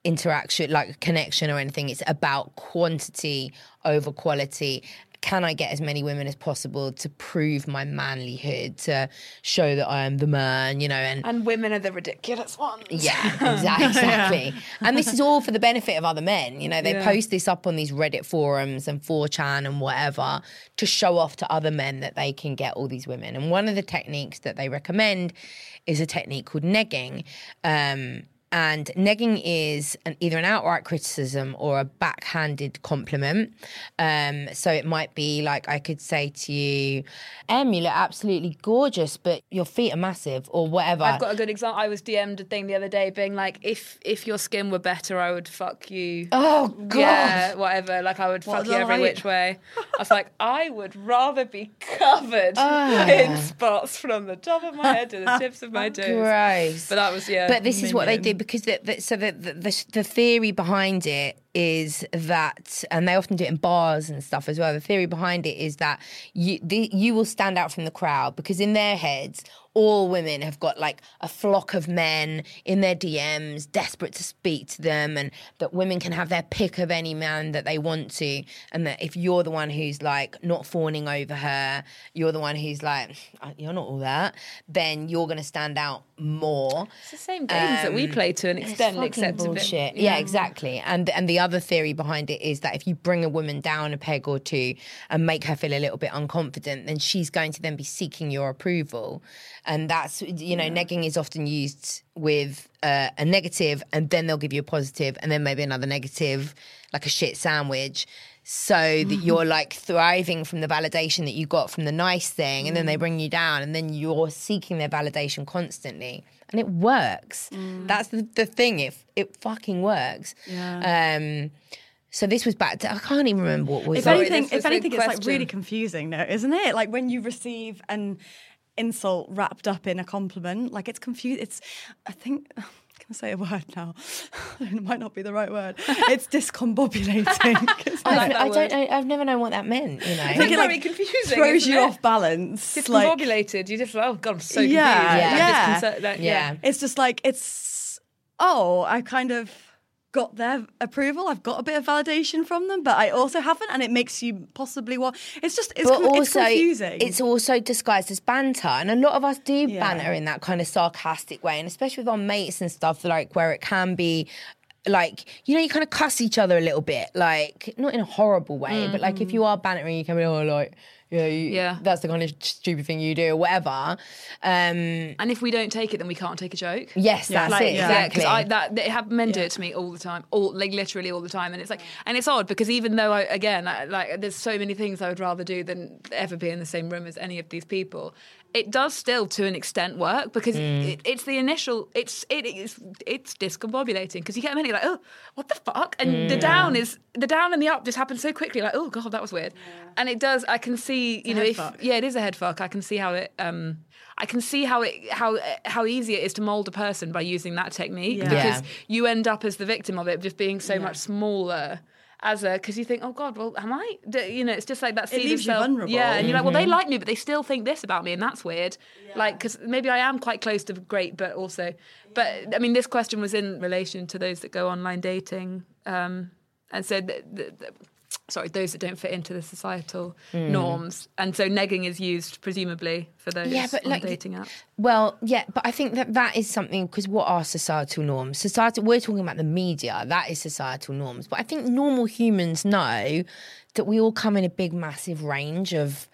interaction, like connection or anything. It's about quantity over quality. Can I get as many women as possible to prove my manlyhood, to show that I am the man, you know? And and women are the ridiculous ones. yeah, exactly. exactly. And this is all for the benefit of other men. You know, they post this up on these Reddit forums and 4chan and whatever to show off to other men that they can get all these women. And one of the techniques that they recommend is a technique called negging. Um, and negging is an, either an outright criticism or a backhanded compliment. Um, so it might be like I could say to you, Em, you look absolutely gorgeous, but your feet are massive, or whatever. I've got a good example. I was DM'd a thing the other day being like, if if your skin were better, I would fuck you. oh, God. Yeah, whatever. Like I would fuck you every which way. I was like, I would rather be covered Ah. in spots from the top of my head to the tips of my toes. Gross. But that was yeah. But this is what they do because the, the, so the, the the the theory behind it is that, and they often do it in bars and stuff as well. The theory behind it is that you the, you will stand out from the crowd because in their heads, all women have got like a flock of men in their DMs, desperate to speak to them, and that women can have their pick of any man that they want to, and that if you're the one who's like not fawning over her, you're the one who's like, "Uh, you're not all that, then you're going to stand out more. it's the same games that we play to an extent, except a bit- bullshit. Yeah, exactly. And and the other theory behind it is that if you bring a woman down a peg or two and make her feel a little bit unconfident, then she's going to then be seeking your approval. And that's you know, negging is often used with uh, a negative, and then they'll give you a positive, and then maybe another negative, like a shit sandwich. So that you're like thriving from the validation that you got from the nice thing, and then they bring you down, and then you're seeking their validation constantly, and it works. That's the, the thing. It it fucking works. Um, so this was back to I can't even remember what was. If anything, this was if anything, it's like really confusing, though, isn't it? Like when you receive an insult wrapped up in a compliment, like it's confused. It's, I think. Can I say a word now? it might not be the right word. It's discombobulating. I, like- I don't know. I've never known what that meant. You know. It's think it, very like, confusing. throws isn't you it? off balance. like, Discombobulated. You just oh god, I'm so confused. Yeah, Like, yeah. disconcert- like, yeah. it's just like it's oh i kind of got their approval. I've got a bit of validation from them but i also haven't and it makes you possibly what it's just it's, also it's confusing. it's also disguised as banter and a lot of us do Yeah. banter in that kind of sarcastic way and especially with our mates and stuff like where it can be like you know you kind of cuss each other a little bit like not in a horrible way but like if mm. you are bantering you can be oh like yeah, you, Yeah. that's the kind of stupid thing you do or whatever um And if we don't take it, then we can't take a joke. yes that's like, it yeah, exactly because I that they have men do it to me all the time, all like literally all the time, and it's like, and it's odd because even though I again I, like there's so many things I would rather do than ever be in the same room as any of these people. It does still to an extent work because it, it's the initial. It's it is it's discombobulating because you get a minute like oh what the fuck and the down is the down and the up just happen so quickly like oh god that was weird and it does I can see you know if fuck. yeah it is a head fuck I can see how it um I can see how it how how easy it is to mold a person by using that technique Yeah. because Yeah. you end up as the victim of it just being so much smaller as a because you think oh god well am I D- you know it's just like that of leaves you vulnerable. yeah and you're like well Mm-hmm. they like me but they still think this about me and that's weird like because maybe I am quite close to great but also but I mean this question was in relation to those that go online dating um and so the, the, the, sorry those that don't fit into the societal Mm. norms and so negging is used presumably for those Yeah, but on like- dating apps Well, yeah, but I think that that is something because what are societal norms? Society. We're talking about the media. That is societal norms. But I think normal humans know that we all come in a big, massive range of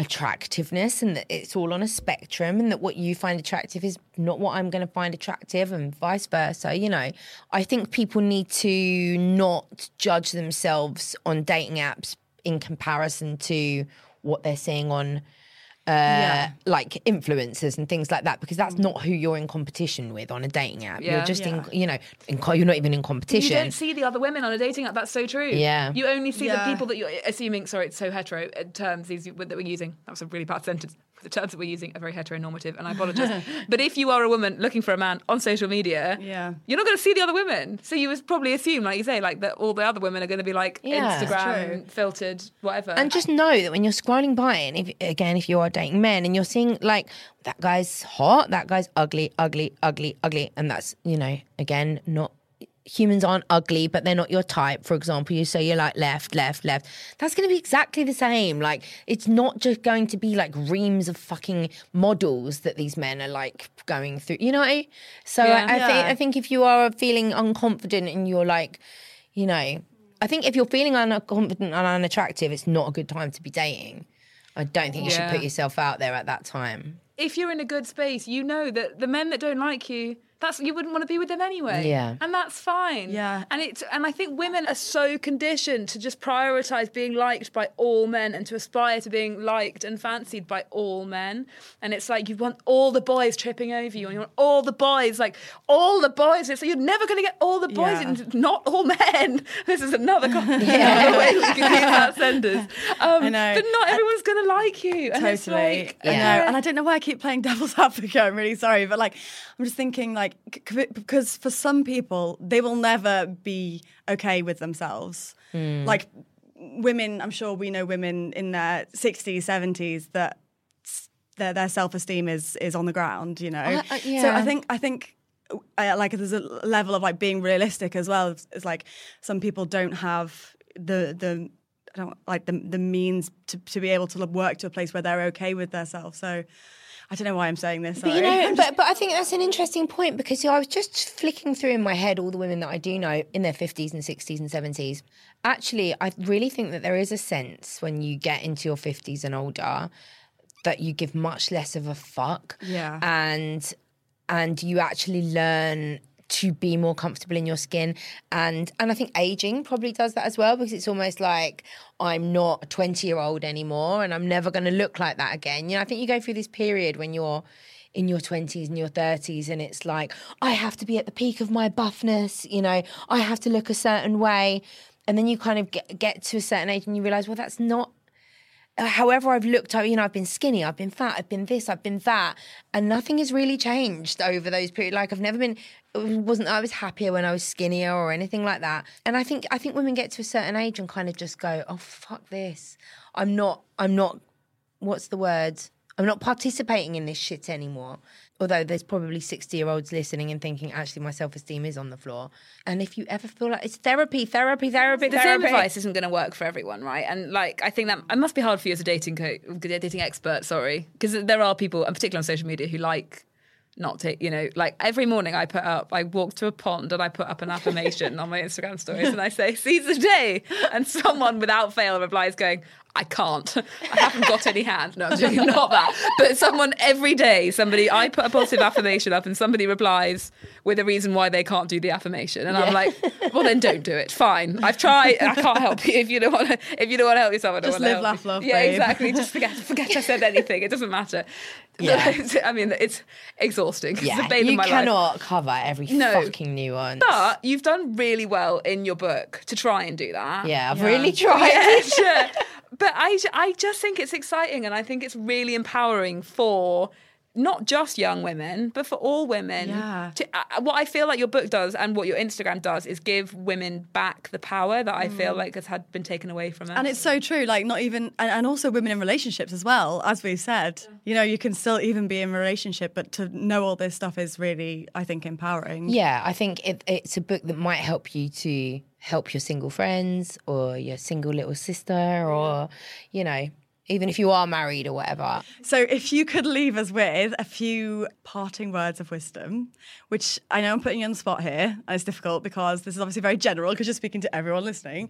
attractiveness, and that it's all on a spectrum, and that what you find attractive is not what I'm going to find attractive, and vice versa. You know, I think people need to not judge themselves on dating apps in comparison to what they're seeing on uh, like influencers and things like that because that's not who you're in competition with on a dating app. You're Yeah. just in, you know, in, you're not even in competition. You competition. don't see the other women on a dating app. That's so true. Yeah. You only see Yeah. the people that you're assuming. Sorry, it's so hetero uh, terms these that we're using. That was a really bad sentence. The terms that we're using are very heteronormative, and I apologise. but if you are a woman looking for a man on social media, Yeah. you're not going to see the other women. So you would probably assume, like you say, like that all the other women are going to be like Yeah. Instagram filtered, whatever. and just know that when you're scrolling by, and if, again, if you are dating men and you're seeing like that guy's hot, that guy's ugly, ugly, ugly, ugly, and that's you know, again, not humans aren't ugly, but they're not your type. For example, you say you're like left, left, left. That's going to be exactly the same. Like it's not just going to be like reams of fucking models that these men are like going through. You know? So Yeah. I, I think I think if you are feeling unconfident and you're like, you know, I think if you're feeling unconfident and unattractive, it's not a good time to be dating. I don't think you should put yourself out there at that time. if you're in a good space, you know that the men that don't like you, that's you wouldn't want to be with them anyway. Yeah. and that's fine. Yeah. and it's and I think women are so conditioned to just prioritize being liked by all men and to aspire to being liked and fancied by all men. And it's like you want all the boys tripping over you, and you want all the boys, like all the boys. It's like you're never going to get all the boys, Yeah. and not all men. This is another, co- another way we can use that sentence. Um, I know. but not everyone's going to like you. And it's Totally. like, I know. And I don't know why I keep playing devil's advocate. I'm really sorry. But like, I'm just thinking, like, c- c- because for some people, they will never be okay with themselves. Hmm. Like, women, I'm sure we know women in their 60s, 70s that their, their self esteem is, is on the ground, you know? I- I- So. I think, I think. Uh, uh like there's a level of like being realistic as well. It's, it's like some people don't have the the I don't like the the means to, to be able to work to a place where they're okay with themselves. So I don't know why I'm saying this. But you know, but, but I think that's an interesting point because you know, I was just flicking through in my head all the women that I do know in their 50s and 60s and 70s. Actually, I really think that there is a sense when you get into your 50s and older that you give much less of a fuck. Yeah. And and you actually learn to be more comfortable in your skin and and I think aging probably does that as well because it's almost like I'm not a 20 year old anymore and I'm never going to look like that again. You know, I think you go through this period when you're in your 20s and your 30s and it's like I have to be at the peak of my buffness, you know, I have to look a certain way and then you kind of get, get to a certain age and you realize well that's not Uh, however I've looked, you know, I've been skinny, I've been fat, I've been this, I've been that, and nothing has really changed over those periods. Like I've never been, uh, wasn't I was happier when I was skinnier or anything like that. And I think I think women get to a certain age and kind of just go, oh fuck this, I'm not, I'm not, what's the word? I'm not participating in this shit anymore. Although there's probably 60 year olds listening and thinking, actually, my self esteem is on the floor. And if you ever feel like it's therapy, therapy, therapy, the same therapy. advice isn't going to work for everyone, right? And like, I think that it must be hard for you as a dating co- dating expert. Sorry, because there are people, and particularly on social media, who like not take. You know, like every morning I put up, I walk to a pond and I put up an affirmation on my Instagram stories, and I say "Seize the day," and someone without fail replies, going. I can't. I haven't got any hands. No, I'm joking. Not that. But someone every day, somebody, I put a positive affirmation up and somebody replies with a reason why they can't do the affirmation. And I'm like, well, then don't do it. Fine. I've tried. I can't help you if you don't want to, if you don't want to help yourself. I don't Just want to live, laugh, love, Yeah, babe. exactly. Just forget, forget I said anything. It doesn't matter. Yeah. I mean, it's exhausting. It's Yeah, the bane you of my life. cannot cover every No. fucking nuance. But you've done really well in your book to try and do that. yeah, I've really tried. Yeah, sure. But I, I just think it's exciting and I think it's really empowering for not just young women, but for all women. Yeah. To, uh, what I feel like your book does and what your Instagram does is give women back the power that I feel like has had been taken away from us. Mm. And it's so true. Like not even, and, and also women in relationships as well. As we said, you know, you can still even be in a relationship, but to know all this stuff is really, I think, empowering. Yeah, I think it, it's a book that might help you to help your single friends or your single little sister or, you know, even if you are married or whatever. So, if you could leave us with a few parting words of wisdom, which I know I'm putting you on the spot here, and it's difficult because this is obviously very general because you're speaking to everyone listening,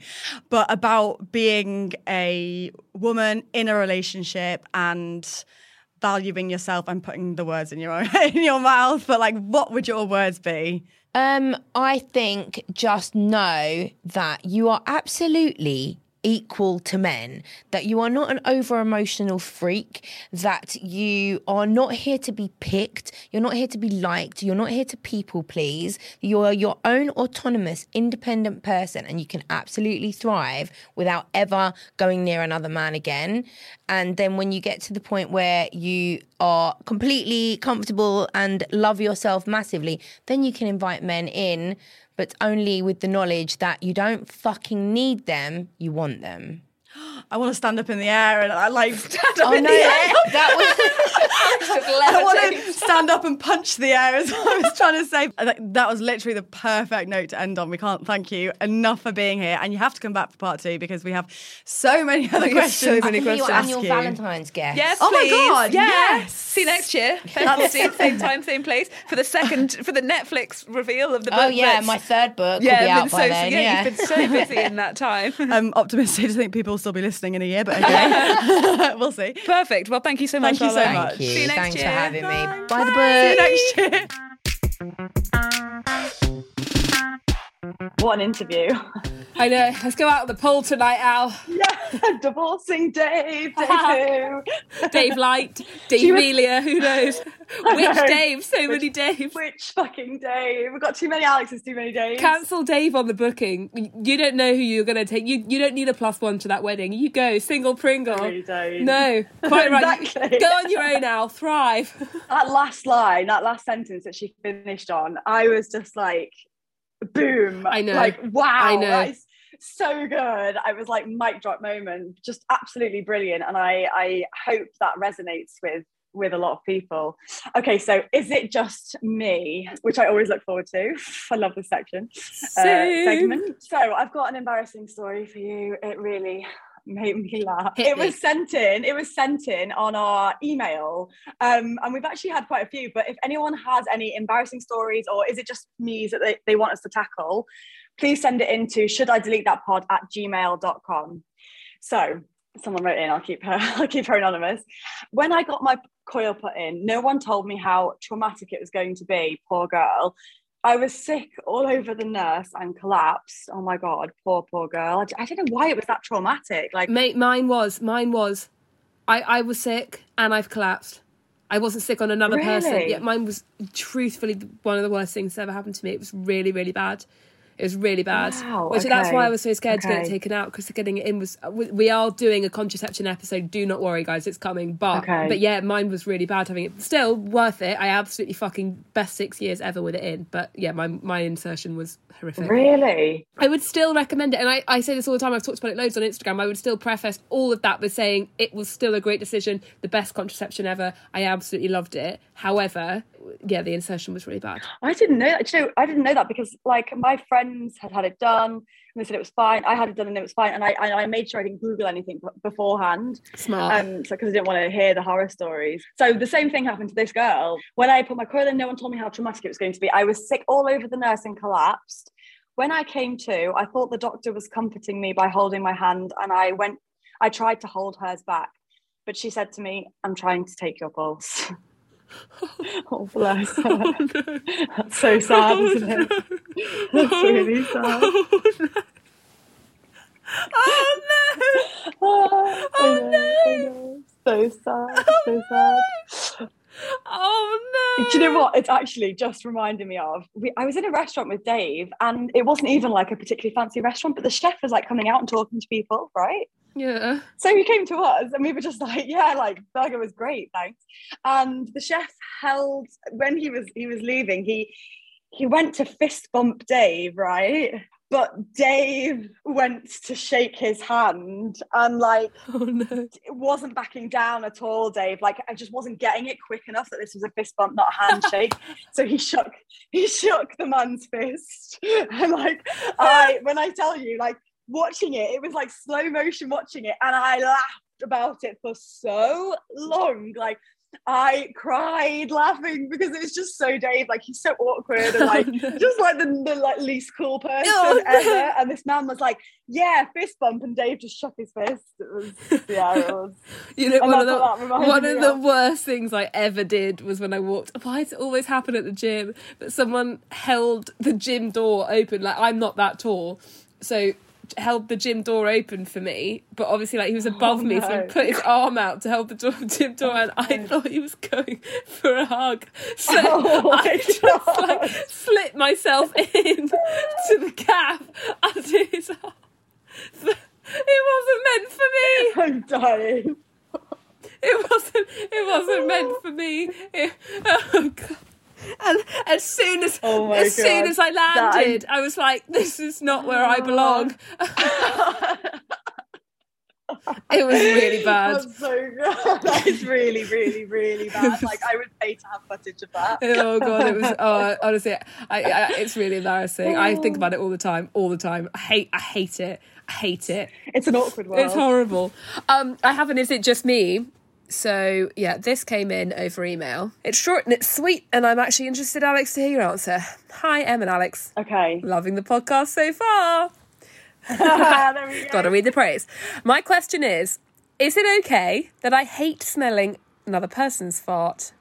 but about being a woman in a relationship and valuing yourself. I'm putting the words in your in your mouth, but like, what would your words be? Um, I think just know that you are absolutely equal to men, that you are not an over emotional freak, that you are not here to be picked, you're not here to be liked, you're not here to people please. You are your own autonomous, independent person, and you can absolutely thrive without ever going near another man again. And then when you get to the point where you are completely comfortable and love yourself massively, then you can invite men in, but only with the knowledge that you don't fucking need them, you want them. I want to stand up in the air and I like stand up Oh in no, the air. that was I want to stand up and punch the air as I was trying to say. That that was literally the perfect note to end on. We can't thank you enough for being here. And you have to come back for part two because we have so many other have questions. so many I can be your annual you. Valentine's guest. Yes, Oh my. God, Yeah. yes. See you next year. February, same time, same place for the second for the Netflix reveal of the oh, book. Oh yeah, my third book yeah, will be I've out by so then. yeah, Yeah, you've been so busy in that time. I'm optimistic to think people will still be listening in a year, but okay. we'll see. Perfect. Well, thank you so much. Thank you so Charlotte. much. You. See you next Thanks year. for having me. Bye. Buy the See you next year. What an interview. I know. Let's go out on the pool tonight, Al. yeah, divorcing Dave, Dave who? Dave Light, Dave was- Melia, who knows? Which know. Dave? So many Which- Daves. Which fucking Dave? We've got too many Alexes, too many Daves. Cancel Dave on the booking. You don't know who you're going to take. You you don't need a plus one to that wedding. You go single Pringle. really. No, quite right. Exactly. Go on your own, Al. Thrive. that last line, that last sentence that she finished on, I was just like, boom. I know. Like, wow. I know. is so good. I was like, mic drop moment, just absolutely brilliant. And I, I hope that resonates with with a lot of people. Okay, so is it just me, which I always look forward to? I love this section uh, segment. So I've got an embarrassing story for you. It really made me laugh. Hit it me. was sent in. It was sent in on our email, um, and we've actually had quite a few. But if anyone has any embarrassing stories, or is it just me that they, they want us to tackle, please send it in to should I delete that pod at gmail.com. So someone wrote in, I'll keep her, I'll keep her anonymous. When I got my coil put in, no one told me how traumatic it was going to be, poor girl. I was sick all over the nurse and collapsed. Oh my god, poor poor girl. I don't know why it was that traumatic. Like Mate, mine was. Mine was. I, I was sick and I've collapsed. I wasn't sick on another person. Really? Yeah, mine was truthfully one of the worst things that ever happened to me. It was really, really bad. It was really bad. Wow, Which that's why I was so scared to get it taken out because getting it in was. Uh, we we are doing a contraception episode. Do not worry, guys, it's coming. But Okay. but yeah, mine was really bad having it. Still worth it. I absolutely fucking best six years ever with it in. But yeah, my my insertion was horrific. really? I would still recommend it. And I, I say this all the time, I've talked about it loads on Instagram. I would still preface all of that with saying it was still a great decision, the best contraception ever. I absolutely loved it. However, yeah, the insertion was really bad. I didn't know that. Do You know, I didn't know that because like my friends had had it done and they said it was fine. I had it done and it was fine. And I I, I made sure I didn't Google anything beforehand. Smart. Um, so because I didn't want to hear the horror stories. So the same thing happened to this girl. When I put my coil in, no one told me how traumatic it was going to be. I was sick all over the nurse and collapsed. When I came to, I thought the doctor was comforting me by holding my hand, and I went. I tried to hold hers back, but she said to me, "I'm trying to take your pulse." oh bless her. Oh, That's so sad, oh, isn't it? That's oh, really sad. oh no! Oh, I know, I know. So sad, so sad. Oh no! Do you know what? It's actually just reminding me of. We, I was in a restaurant with Dave, and it wasn't even like a particularly fancy restaurant, but the chef was like coming out and talking to people, right? Yeah. So he came to us, and we were just like, "Yeah, like burger was great, thanks." And the chef held when he was he was leaving. He he went to fist bump Dave, right? But Dave went to shake his hand, and like Oh no! it wasn't backing down at all, Dave. Like I just wasn't getting it quick enough that this was a fist bump, not a handshake. so he shook, he shook the man's fist, and like I, when I tell you, like watching it, it was like slow motion watching it, and I laughed about it for so long, like. I cried laughing because it was just so Dave, like he's so awkward and like just like the, the like least cool person no. ever. And this man was like, "Yeah, fist bump," and Dave just shook his fist. It was yeah, it was. You know, And one of the what that reminded one me of the of. worst things I ever did was when I walked. Why does it always happen at the gym? But someone held the gym door open. Like I'm not that tall, so held the gym door open for me. But obviously, like he was oh, above me, so he put his arm out to hold the door, gym door, and I oh, thought he was going for a hug. So Oh I just God. like slipped myself in to the gap under his arm. It wasn't meant for me. I'm dying. It wasn't. It wasn't meant for me. It- oh God. And as soon as Oh as soon as I landed, I was like, "This is not where I belong." it was really bad. That's so good. That is really, really, really bad. Like I would pay to have footage of that. Oh god, it was. Oh, honestly, I, I, it's really embarrassing. I think about it all the time, all the time. I hate, I hate it. I hate it. It's an awkward world. It's horrible. Um, I have an Is It Just Me? So, yeah, this came in over email. It's short and it's sweet, and I'm actually interested, Alex, to hear your answer. Hi, Em and Alex. Okay. Loving the podcast so far. go. Gotta read the praise. My question is Is it okay that I hate smelling another person's fart?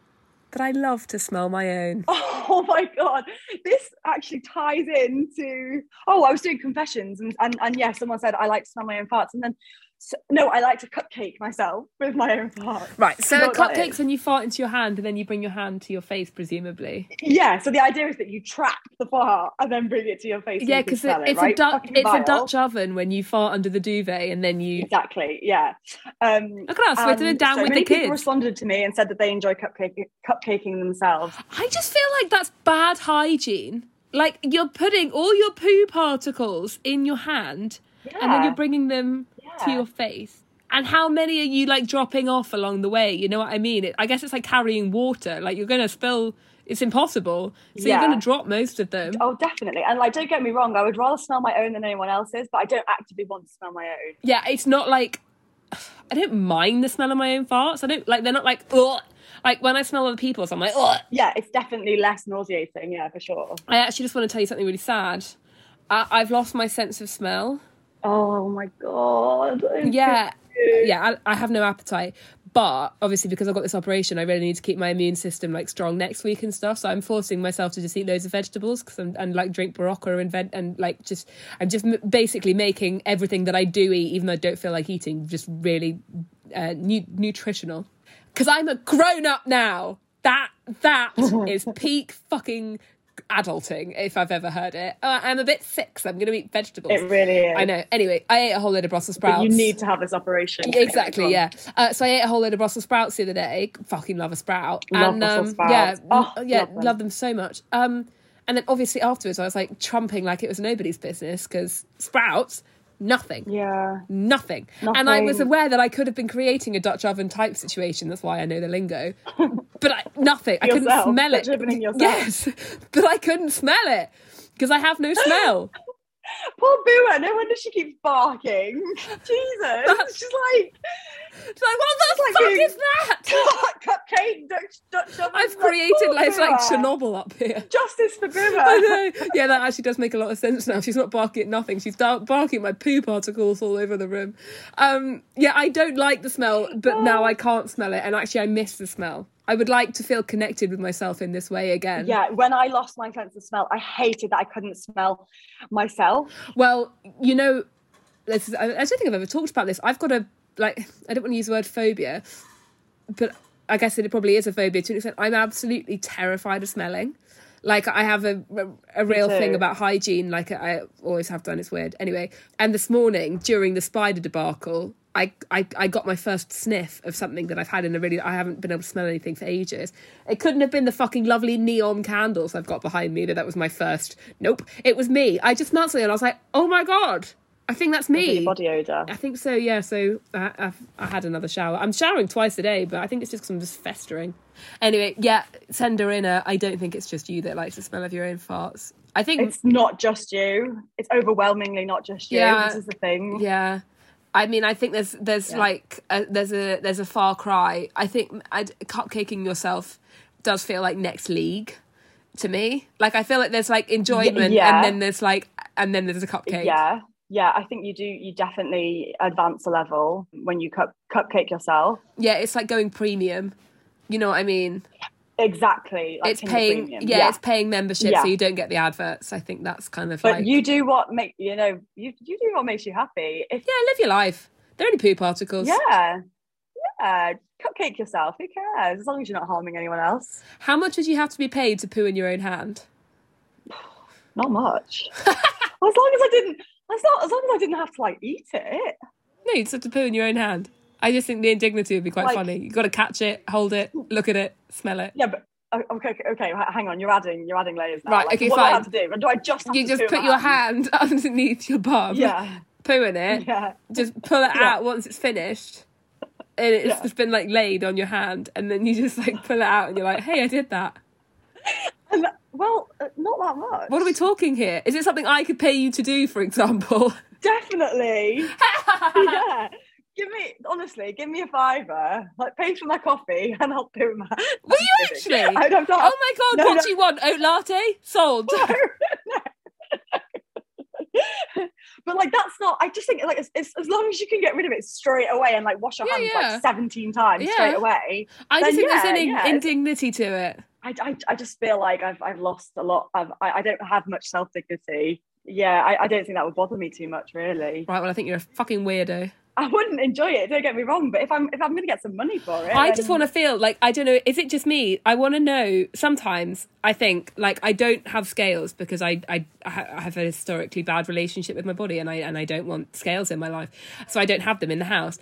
but I love to smell my own. Oh my god, this actually ties into. Oh, I was doing confessions, and and, and yeah, someone said I like to smell my own farts, and then so, no, I like to cupcake myself with my own farts. Right, so a cupcake's when you fart into your hand and then you bring your hand to your face, presumably. Yeah, so the idea is that you trap the fart and then bring it to your face. Yeah, because it, it's right? a Dutch Fucking it's a. Dutch oven when you fart under the duvet and then you Exactly. Yeah. Um, Look at us, we're doing down so with the many people responded to me and said that they enjoy cupcake, cupcaking themselves. I just feel like that's bad hygiene. Like you're putting all your poo particles in your hand and then you're bringing them to your face. And how many are you like dropping off along the way? You know what I mean? It, I guess it's like carrying water. Like you're going to spill. It's impossible. So you're going to drop most of them. Oh, definitely. And like, don't get me wrong, I would rather smell my own than anyone else's, but I don't actively want to smell my own. Yeah, it's not like I don't mind the smell of my own farts. I don't like they're not like ugh. Like when I smell other people's, I'm like ugh. Yeah, it's definitely less nauseating. Yeah, for sure. I actually just want to tell you something really sad. I, I've lost my sense of smell. Oh my god. Yeah, yeah. I, I have no appetite, but obviously because I've got this operation, I really need to keep my immune system like strong next week and stuff. So I'm forcing myself to just eat loads of vegetables because and like drink Berocca and veg- and like just I'm just m- basically making everything that I do eat, even though I don't feel like eating, just really uh, nu- nutritional. Because I'm a grown up now. That that is peak fucking adulting if I've ever heard it. Uh, I'm a bit sick, so I'm going to eat vegetables. It really is. I know. Anyway, I ate a whole load of Brussels sprouts. But you need to have this operation. Exactly, yeah. Uh, so I ate a whole load of Brussels sprouts the other day. Fucking love a sprout. Love and Brussels um, sprouts. yeah, Oh, yeah, love them. love them so much. Um, and then obviously afterwards, I was like trumping like it was nobody's business because sprouts, nothing. Yeah. Nothing. And I was aware that I could have been creating a Dutch oven type situation. That's why I know the lingo. But I, nothing. I couldn't smell it. Yes, but I couldn't smell it because I have no smell. Poor Boo, no wonder she keeps barking. Jesus. She's like, It's like, what the like fuck is that? cupcake, Dutch, Dutch oven. I've created like, it's like Chernobyl up here. Justice for I know. Yeah, that actually does make a lot of sense now. She's not barking at nothing. She's barking at my poo particles all over the room. Um, yeah, I don't like the smell, but now I can't smell it, and actually, I miss the smell. I would like to feel connected with myself in this way again. Yeah, when I lost my sense of smell, I hated that I couldn't smell myself. Well, you know, this is, I don't think I've ever talked about this. I've got a like. I don't want to use the word phobia, but I guess it probably is a phobia to an extent. I'm absolutely terrified of smelling. Like I have a a, a real thing about hygiene. Like I always have done. It's weird. Anyway, and this morning during the spider debacle. I, I, I got my first sniff of something that I've had in a really I haven't been able to smell anything for ages. It couldn't have been the fucking lovely Neom candles I've got behind me that that was my first. Nope, it was me. I just smelled something and I was like, oh my god, I think that's me. Body odor. I think so, yeah. So I, I've, I had another shower. I'm showering twice a day, but I think it's just because I'm just festering. Anyway, yeah, send her in. A, I don't think it's just you that likes the smell of your own farts. I think, It's not just you. It's overwhelmingly not just you. Yeah. This is the thing. yeah. I mean, I think there's there's like a, there's a there's a far cry. I think I'd, cupcaking yourself does feel like next league to me. Like I feel like there's like enjoyment, yeah. and then there's like and then there's a cupcake. Yeah. Yeah, I think you do. You definitely advance a level when you cup cupcake yourself. yeah. It's like going premium. You know what I mean? Exactly. Like it's paying Premium. yeah, it's paying membership Yeah. so you don't get the adverts i think that's kind of But like you do what make you know you you do what makes you happy. If yeah live your life they're only poo particles yeah, yeah, cupcake yourself. Who cares? As long as you're not harming anyone else. how much would you have to be paid to poo in your own hand Not much. as long as I didn't. As long, as long as I didn't have to like eat it. no you just have to poo in your own hand i just think the indignity would be quite Like- funny you've got to catch it hold it look at it smell it Yeah, but uh, okay, okay, okay. Hang on, you're adding, you're adding layers now. Right, Like, okay, what do I have to do? Do I just you just put your hand underneath your bum Yeah, poo in it yeah. just pull it Yeah. out once it's finished and it's Yeah. just been like laid on your hand and then you just like pull it out and you're like hey i did that- well, uh, not that much. what are we talking here is it something i could pay you to do for example Definitely. yeah. Give me honestly, give me a fiver. Like pay for my coffee and I'll poo my. Were you actually? I don't. Oh my god, No, what no. do you want? Oat latte? Sold. But like that's not. I just think like it's, it's, as long as you can get rid of it straight away and like wash your Yeah, hands yeah. like seventeen times Yeah. straight away. I just think there's an in- indignity to it. I, I, I just feel like I've I've lost a lot. I've, I I don't have much self dignity. Yeah, I, I don't think that would bother me too much, really. Right, well, I think you're a fucking weirdo. I wouldn't enjoy it. Don't get me wrong, but if I'm if I'm going to get some money for it, I just want to feel like I don't know. Is it just me? I want to know. Sometimes I think like I don't have scales because I I, I I have a historically bad relationship with my body, and I and I don't want scales in my life, so I don't have them in the house.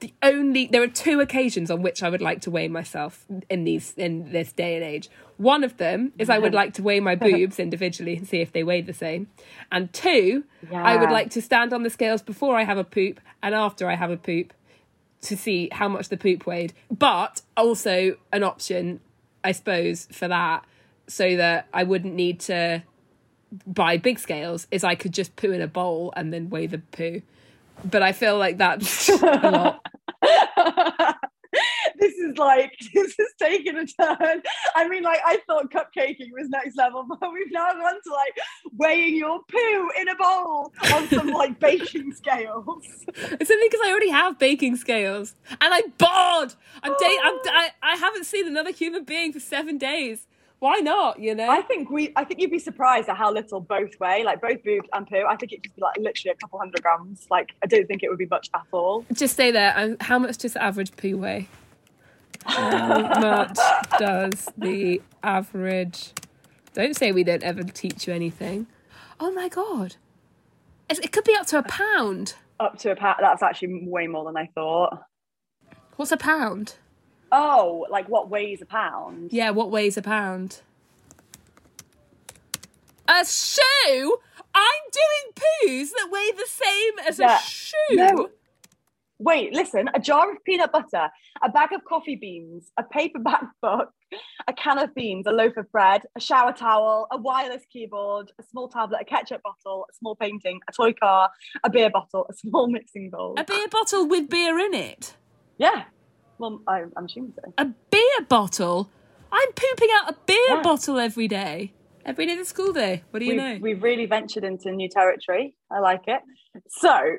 The only there are two occasions on which I would like to weigh myself in these in this day and age. One of them is I would like to weigh my boobs individually and see if they weigh the same, and two, I would like to stand on the scales before I have a poop and after I have a poop to see how much the poop weighed. But also an option, I suppose, for that, so that I wouldn't need to buy big scales, is I could just poo in a bowl and then weigh the poo. But I feel like that's a lot. this is like this is taking a turn. I mean, like I thought cupcaking was next level, but we've now gone to like weighing your poo in a bowl on some like baking scales. It's only because I already have baking scales and I'm bored. I'm, da- I'm I, I haven't seen another human being for seven days. Why not? You know. I think we, I think you'd be surprised at how little both weigh, like both boobs and poo. I think it'd just be like literally a couple hundred grams. Like I don't think it would be much at all. just stay there. Um, how much does the average poo weigh? How much does the average? Don't say we don't ever teach you anything. Oh my god, it could be up to a pound. Up to a pound. That's actually way more than I thought. What's a pound? Oh, like what weighs a pound? Yeah, what weighs a pound? A shoe? I'm doing poos that weigh the same as Yeah. a shoe. No. Wait, listen, a jar of peanut butter, a bag of coffee beans, a paperback book, a can of beans, a loaf of bread, a shower towel, a wireless keyboard, a small tablet, a ketchup bottle, a small painting, a toy car, a beer bottle, a small mixing bowl. A beer bottle with beer in it. yeah. Well, I, I'm assuming so. A beer bottle? I'm pooping out a beer Yeah. bottle every day. Every day the school day. What do you we've, know? we've really ventured into new territory. I like it. So,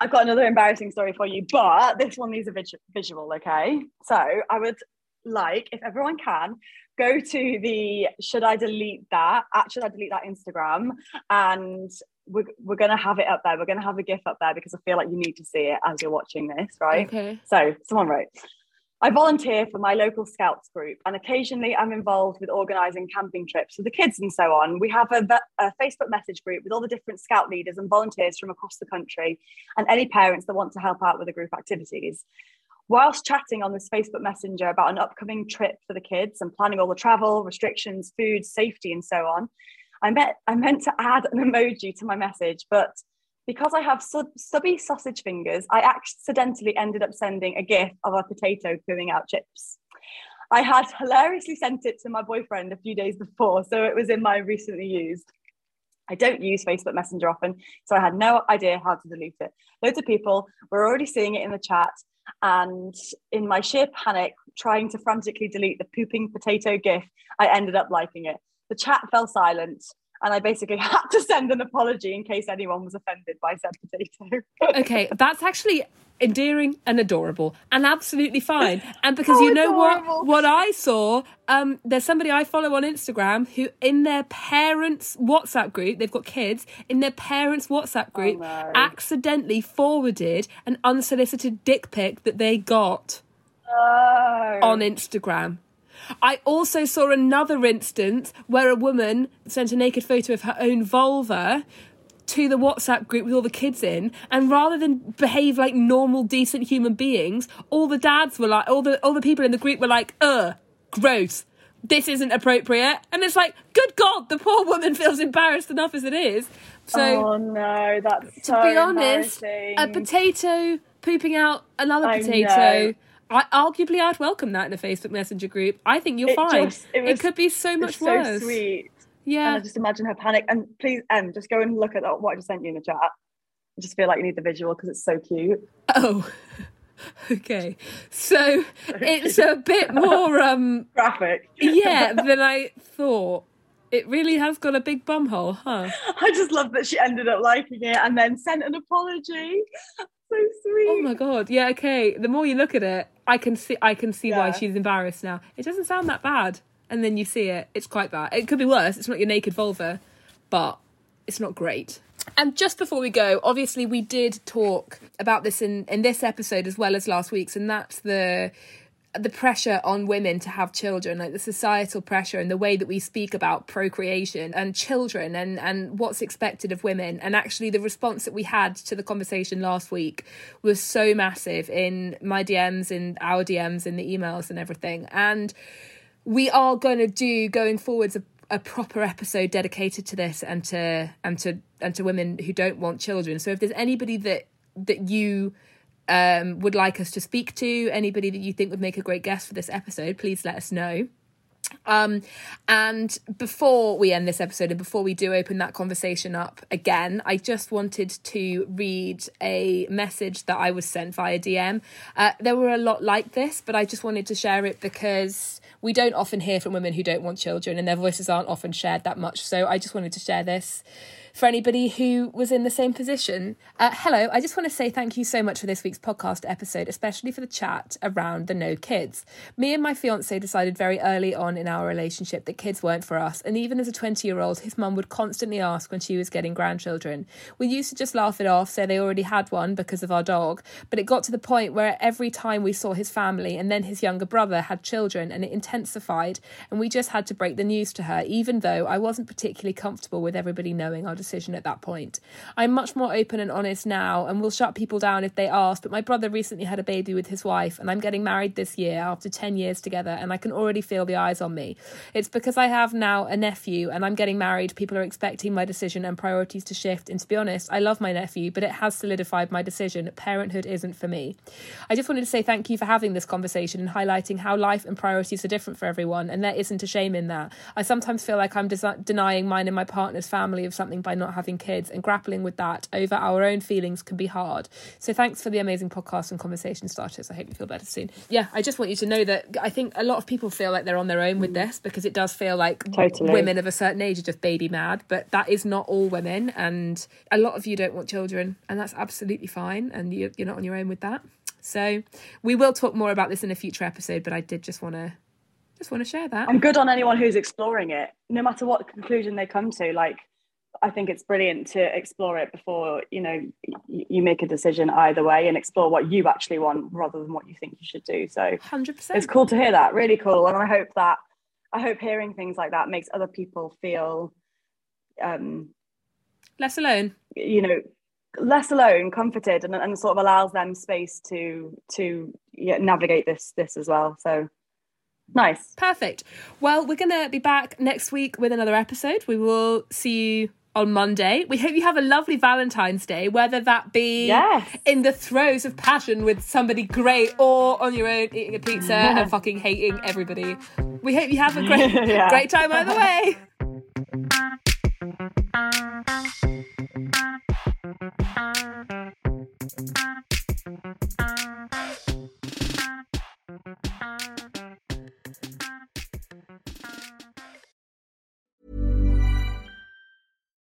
I've got another embarrassing story for you, but this one needs a visual, okay? So, I would like, if everyone can, go to the Should I Delete That? At Should I Delete That Instagram, and we're, we're going to have it up there. We're going to have a GIF up there because I feel like you need to see it as you're watching this, right? Okay. So, someone wrote, I volunteer for my local scouts group, and occasionally I'm involved with organising camping trips for the kids and so on. We have a, a Facebook message group with all the different scout leaders and volunteers from across the country, and any parents that want to help out with the group activities. Whilst chatting on this Facebook Messenger about an upcoming trip for the kids and planning all the travel, restrictions, food, safety, and so on, I, met, I meant to add an emoji to my message, but because I have sub- stubby sausage fingers, I accidentally ended up sending a GIF of a potato pooing out chips. I had hilariously sent it to my boyfriend a few days before, so it was in my recently used. I don't use Facebook Messenger often, so I had no idea how to delete it. Loads of people were already seeing it in the chat, and in my sheer panic, trying to frantically delete the pooping potato GIF, I ended up liking it. The chat fell silent, and I basically had to send an apology in case anyone was offended by said potato. okay, that's actually endearing and adorable and absolutely fine. And because Oh, you know adorable. what what I saw, um, there's somebody I follow on Instagram who in their parents' WhatsApp group, they've got kids, in their parents' WhatsApp group, no. accidentally forwarded an unsolicited dick pic that they got Oh. on Instagram. I also saw another instance where a woman sent a naked photo of her own vulva to the WhatsApp group with all the kids in, and rather than behave like normal, decent human beings, all the dads were like, all the all the people in the group were like, "Ugh, gross. This isn't appropriate." And it's like, good God, the poor woman feels embarrassed enough as it is. So oh no, that's to so be honest, a potato pooping out another I potato. know. I arguably I'd welcome that in a Facebook Messenger group. I think you're It fine. just- it was- could be so It's much so worse. sweet. And Yeah. I just imagine her panic. And please, Em, just go and look at what I just sent you in the chat. I just feel like you need the visual because it's so cute. Oh. Okay. So it's a bit more um Graphic. yeah than I thought. It really has got a big bum hole, huh? I just love that she ended up liking it and then sent an apology. So sweet. Oh my god. Yeah, okay. The more you look at it, I can see I can see why she's embarrassed now. It doesn't sound that bad. And then you see it, it's quite bad. It could be worse. It's not your naked vulva, but it's not great. And just before we go, obviously we did talk about this in, in this episode as well as last week's, and that's the the pressure on women to have children, like the societal pressure and the way that we speak about procreation and children and, and what's expected of women. And actually, the response that we had to the conversation last week was so massive in my DMs, in our DMs, in the emails, and everything. And we are going to do going forwards a, a proper episode dedicated to this and to and to and to women who don't want children. So if there's anybody that that you um, would like us to speak to, anybody that you think would make a great guest for this episode, please let us know. Um, and before we end this episode and before we do open that conversation up again, I just wanted to read a message that I was sent via DM. Uh, there were a lot like this, but I just wanted to share it because we don't often hear from women who don't want children and their voices aren't often shared that much. So I just wanted to share this for anybody who was in the same position. Uh, hello, I just want to say thank you so much for this week's podcast episode, especially for the chat around the no kids. Me and my fiance decided very early on in our relationship that kids weren't for us, and even as a 20 year old, his mum would constantly ask when she was getting grandchildren. We used to just laugh it off, say they already had one because of our dog, but it got to the point where every time we saw his family and then his younger brother had children, and it intensified, and we just had to break the news to her, even though I wasn't particularly comfortable with everybody knowing our decision at that point. I'm much more open and honest now and will shut people down if they ask, but my brother recently had a baby with his wife and I'm getting married this year after 10 years together and I can already feel the eyes on me. It's because I have now a nephew and I'm getting married, people are expecting my decision and priorities to shift. And to be honest, I love my nephew, but it has solidified my decision. Parenthood isn't for me. I just wanted to say thank you for having this conversation and highlighting how life and priorities are different for everyone, and there isn't a shame in that. I sometimes feel like I'm desi- denying mine and my partner's family of something by not having kids, and grappling with that over our own feelings can be hard. So thanks for the amazing podcast and conversation starters. I hope you feel better soon. Yeah, I just want you to know that I think a lot of people feel like they're on their own with mm. this because it does feel like Totally. women of a certain age are just baby mad, but that is not all women, and a lot of you don't want children, and that's absolutely fine, and you- you're not on your own with that. So we will talk more about this in a future episode, but I did just want to just want to share that. I'm good on anyone who's exploring it, no matter what conclusion they come to. Like, I think it's brilliant to explore it before you know you make a decision either way and explore what you actually want rather than what you think you should do. So Hundred percent. it's cool to hear that, really cool, and I hope that I hope hearing things like that makes other people feel, um, Less alone. you know, less alone, comforted, and, and sort of allows them space to to yeah, navigate this this as well. So nice. Perfect. Well, we're going to be back next week with another episode. We will see you on Monday. We hope you have a lovely Valentine's Day, whether that be Yes. in the throes of passion with somebody great or on your own eating a pizza and fucking hating everybody. We hope you have a great, Yeah. great time either way.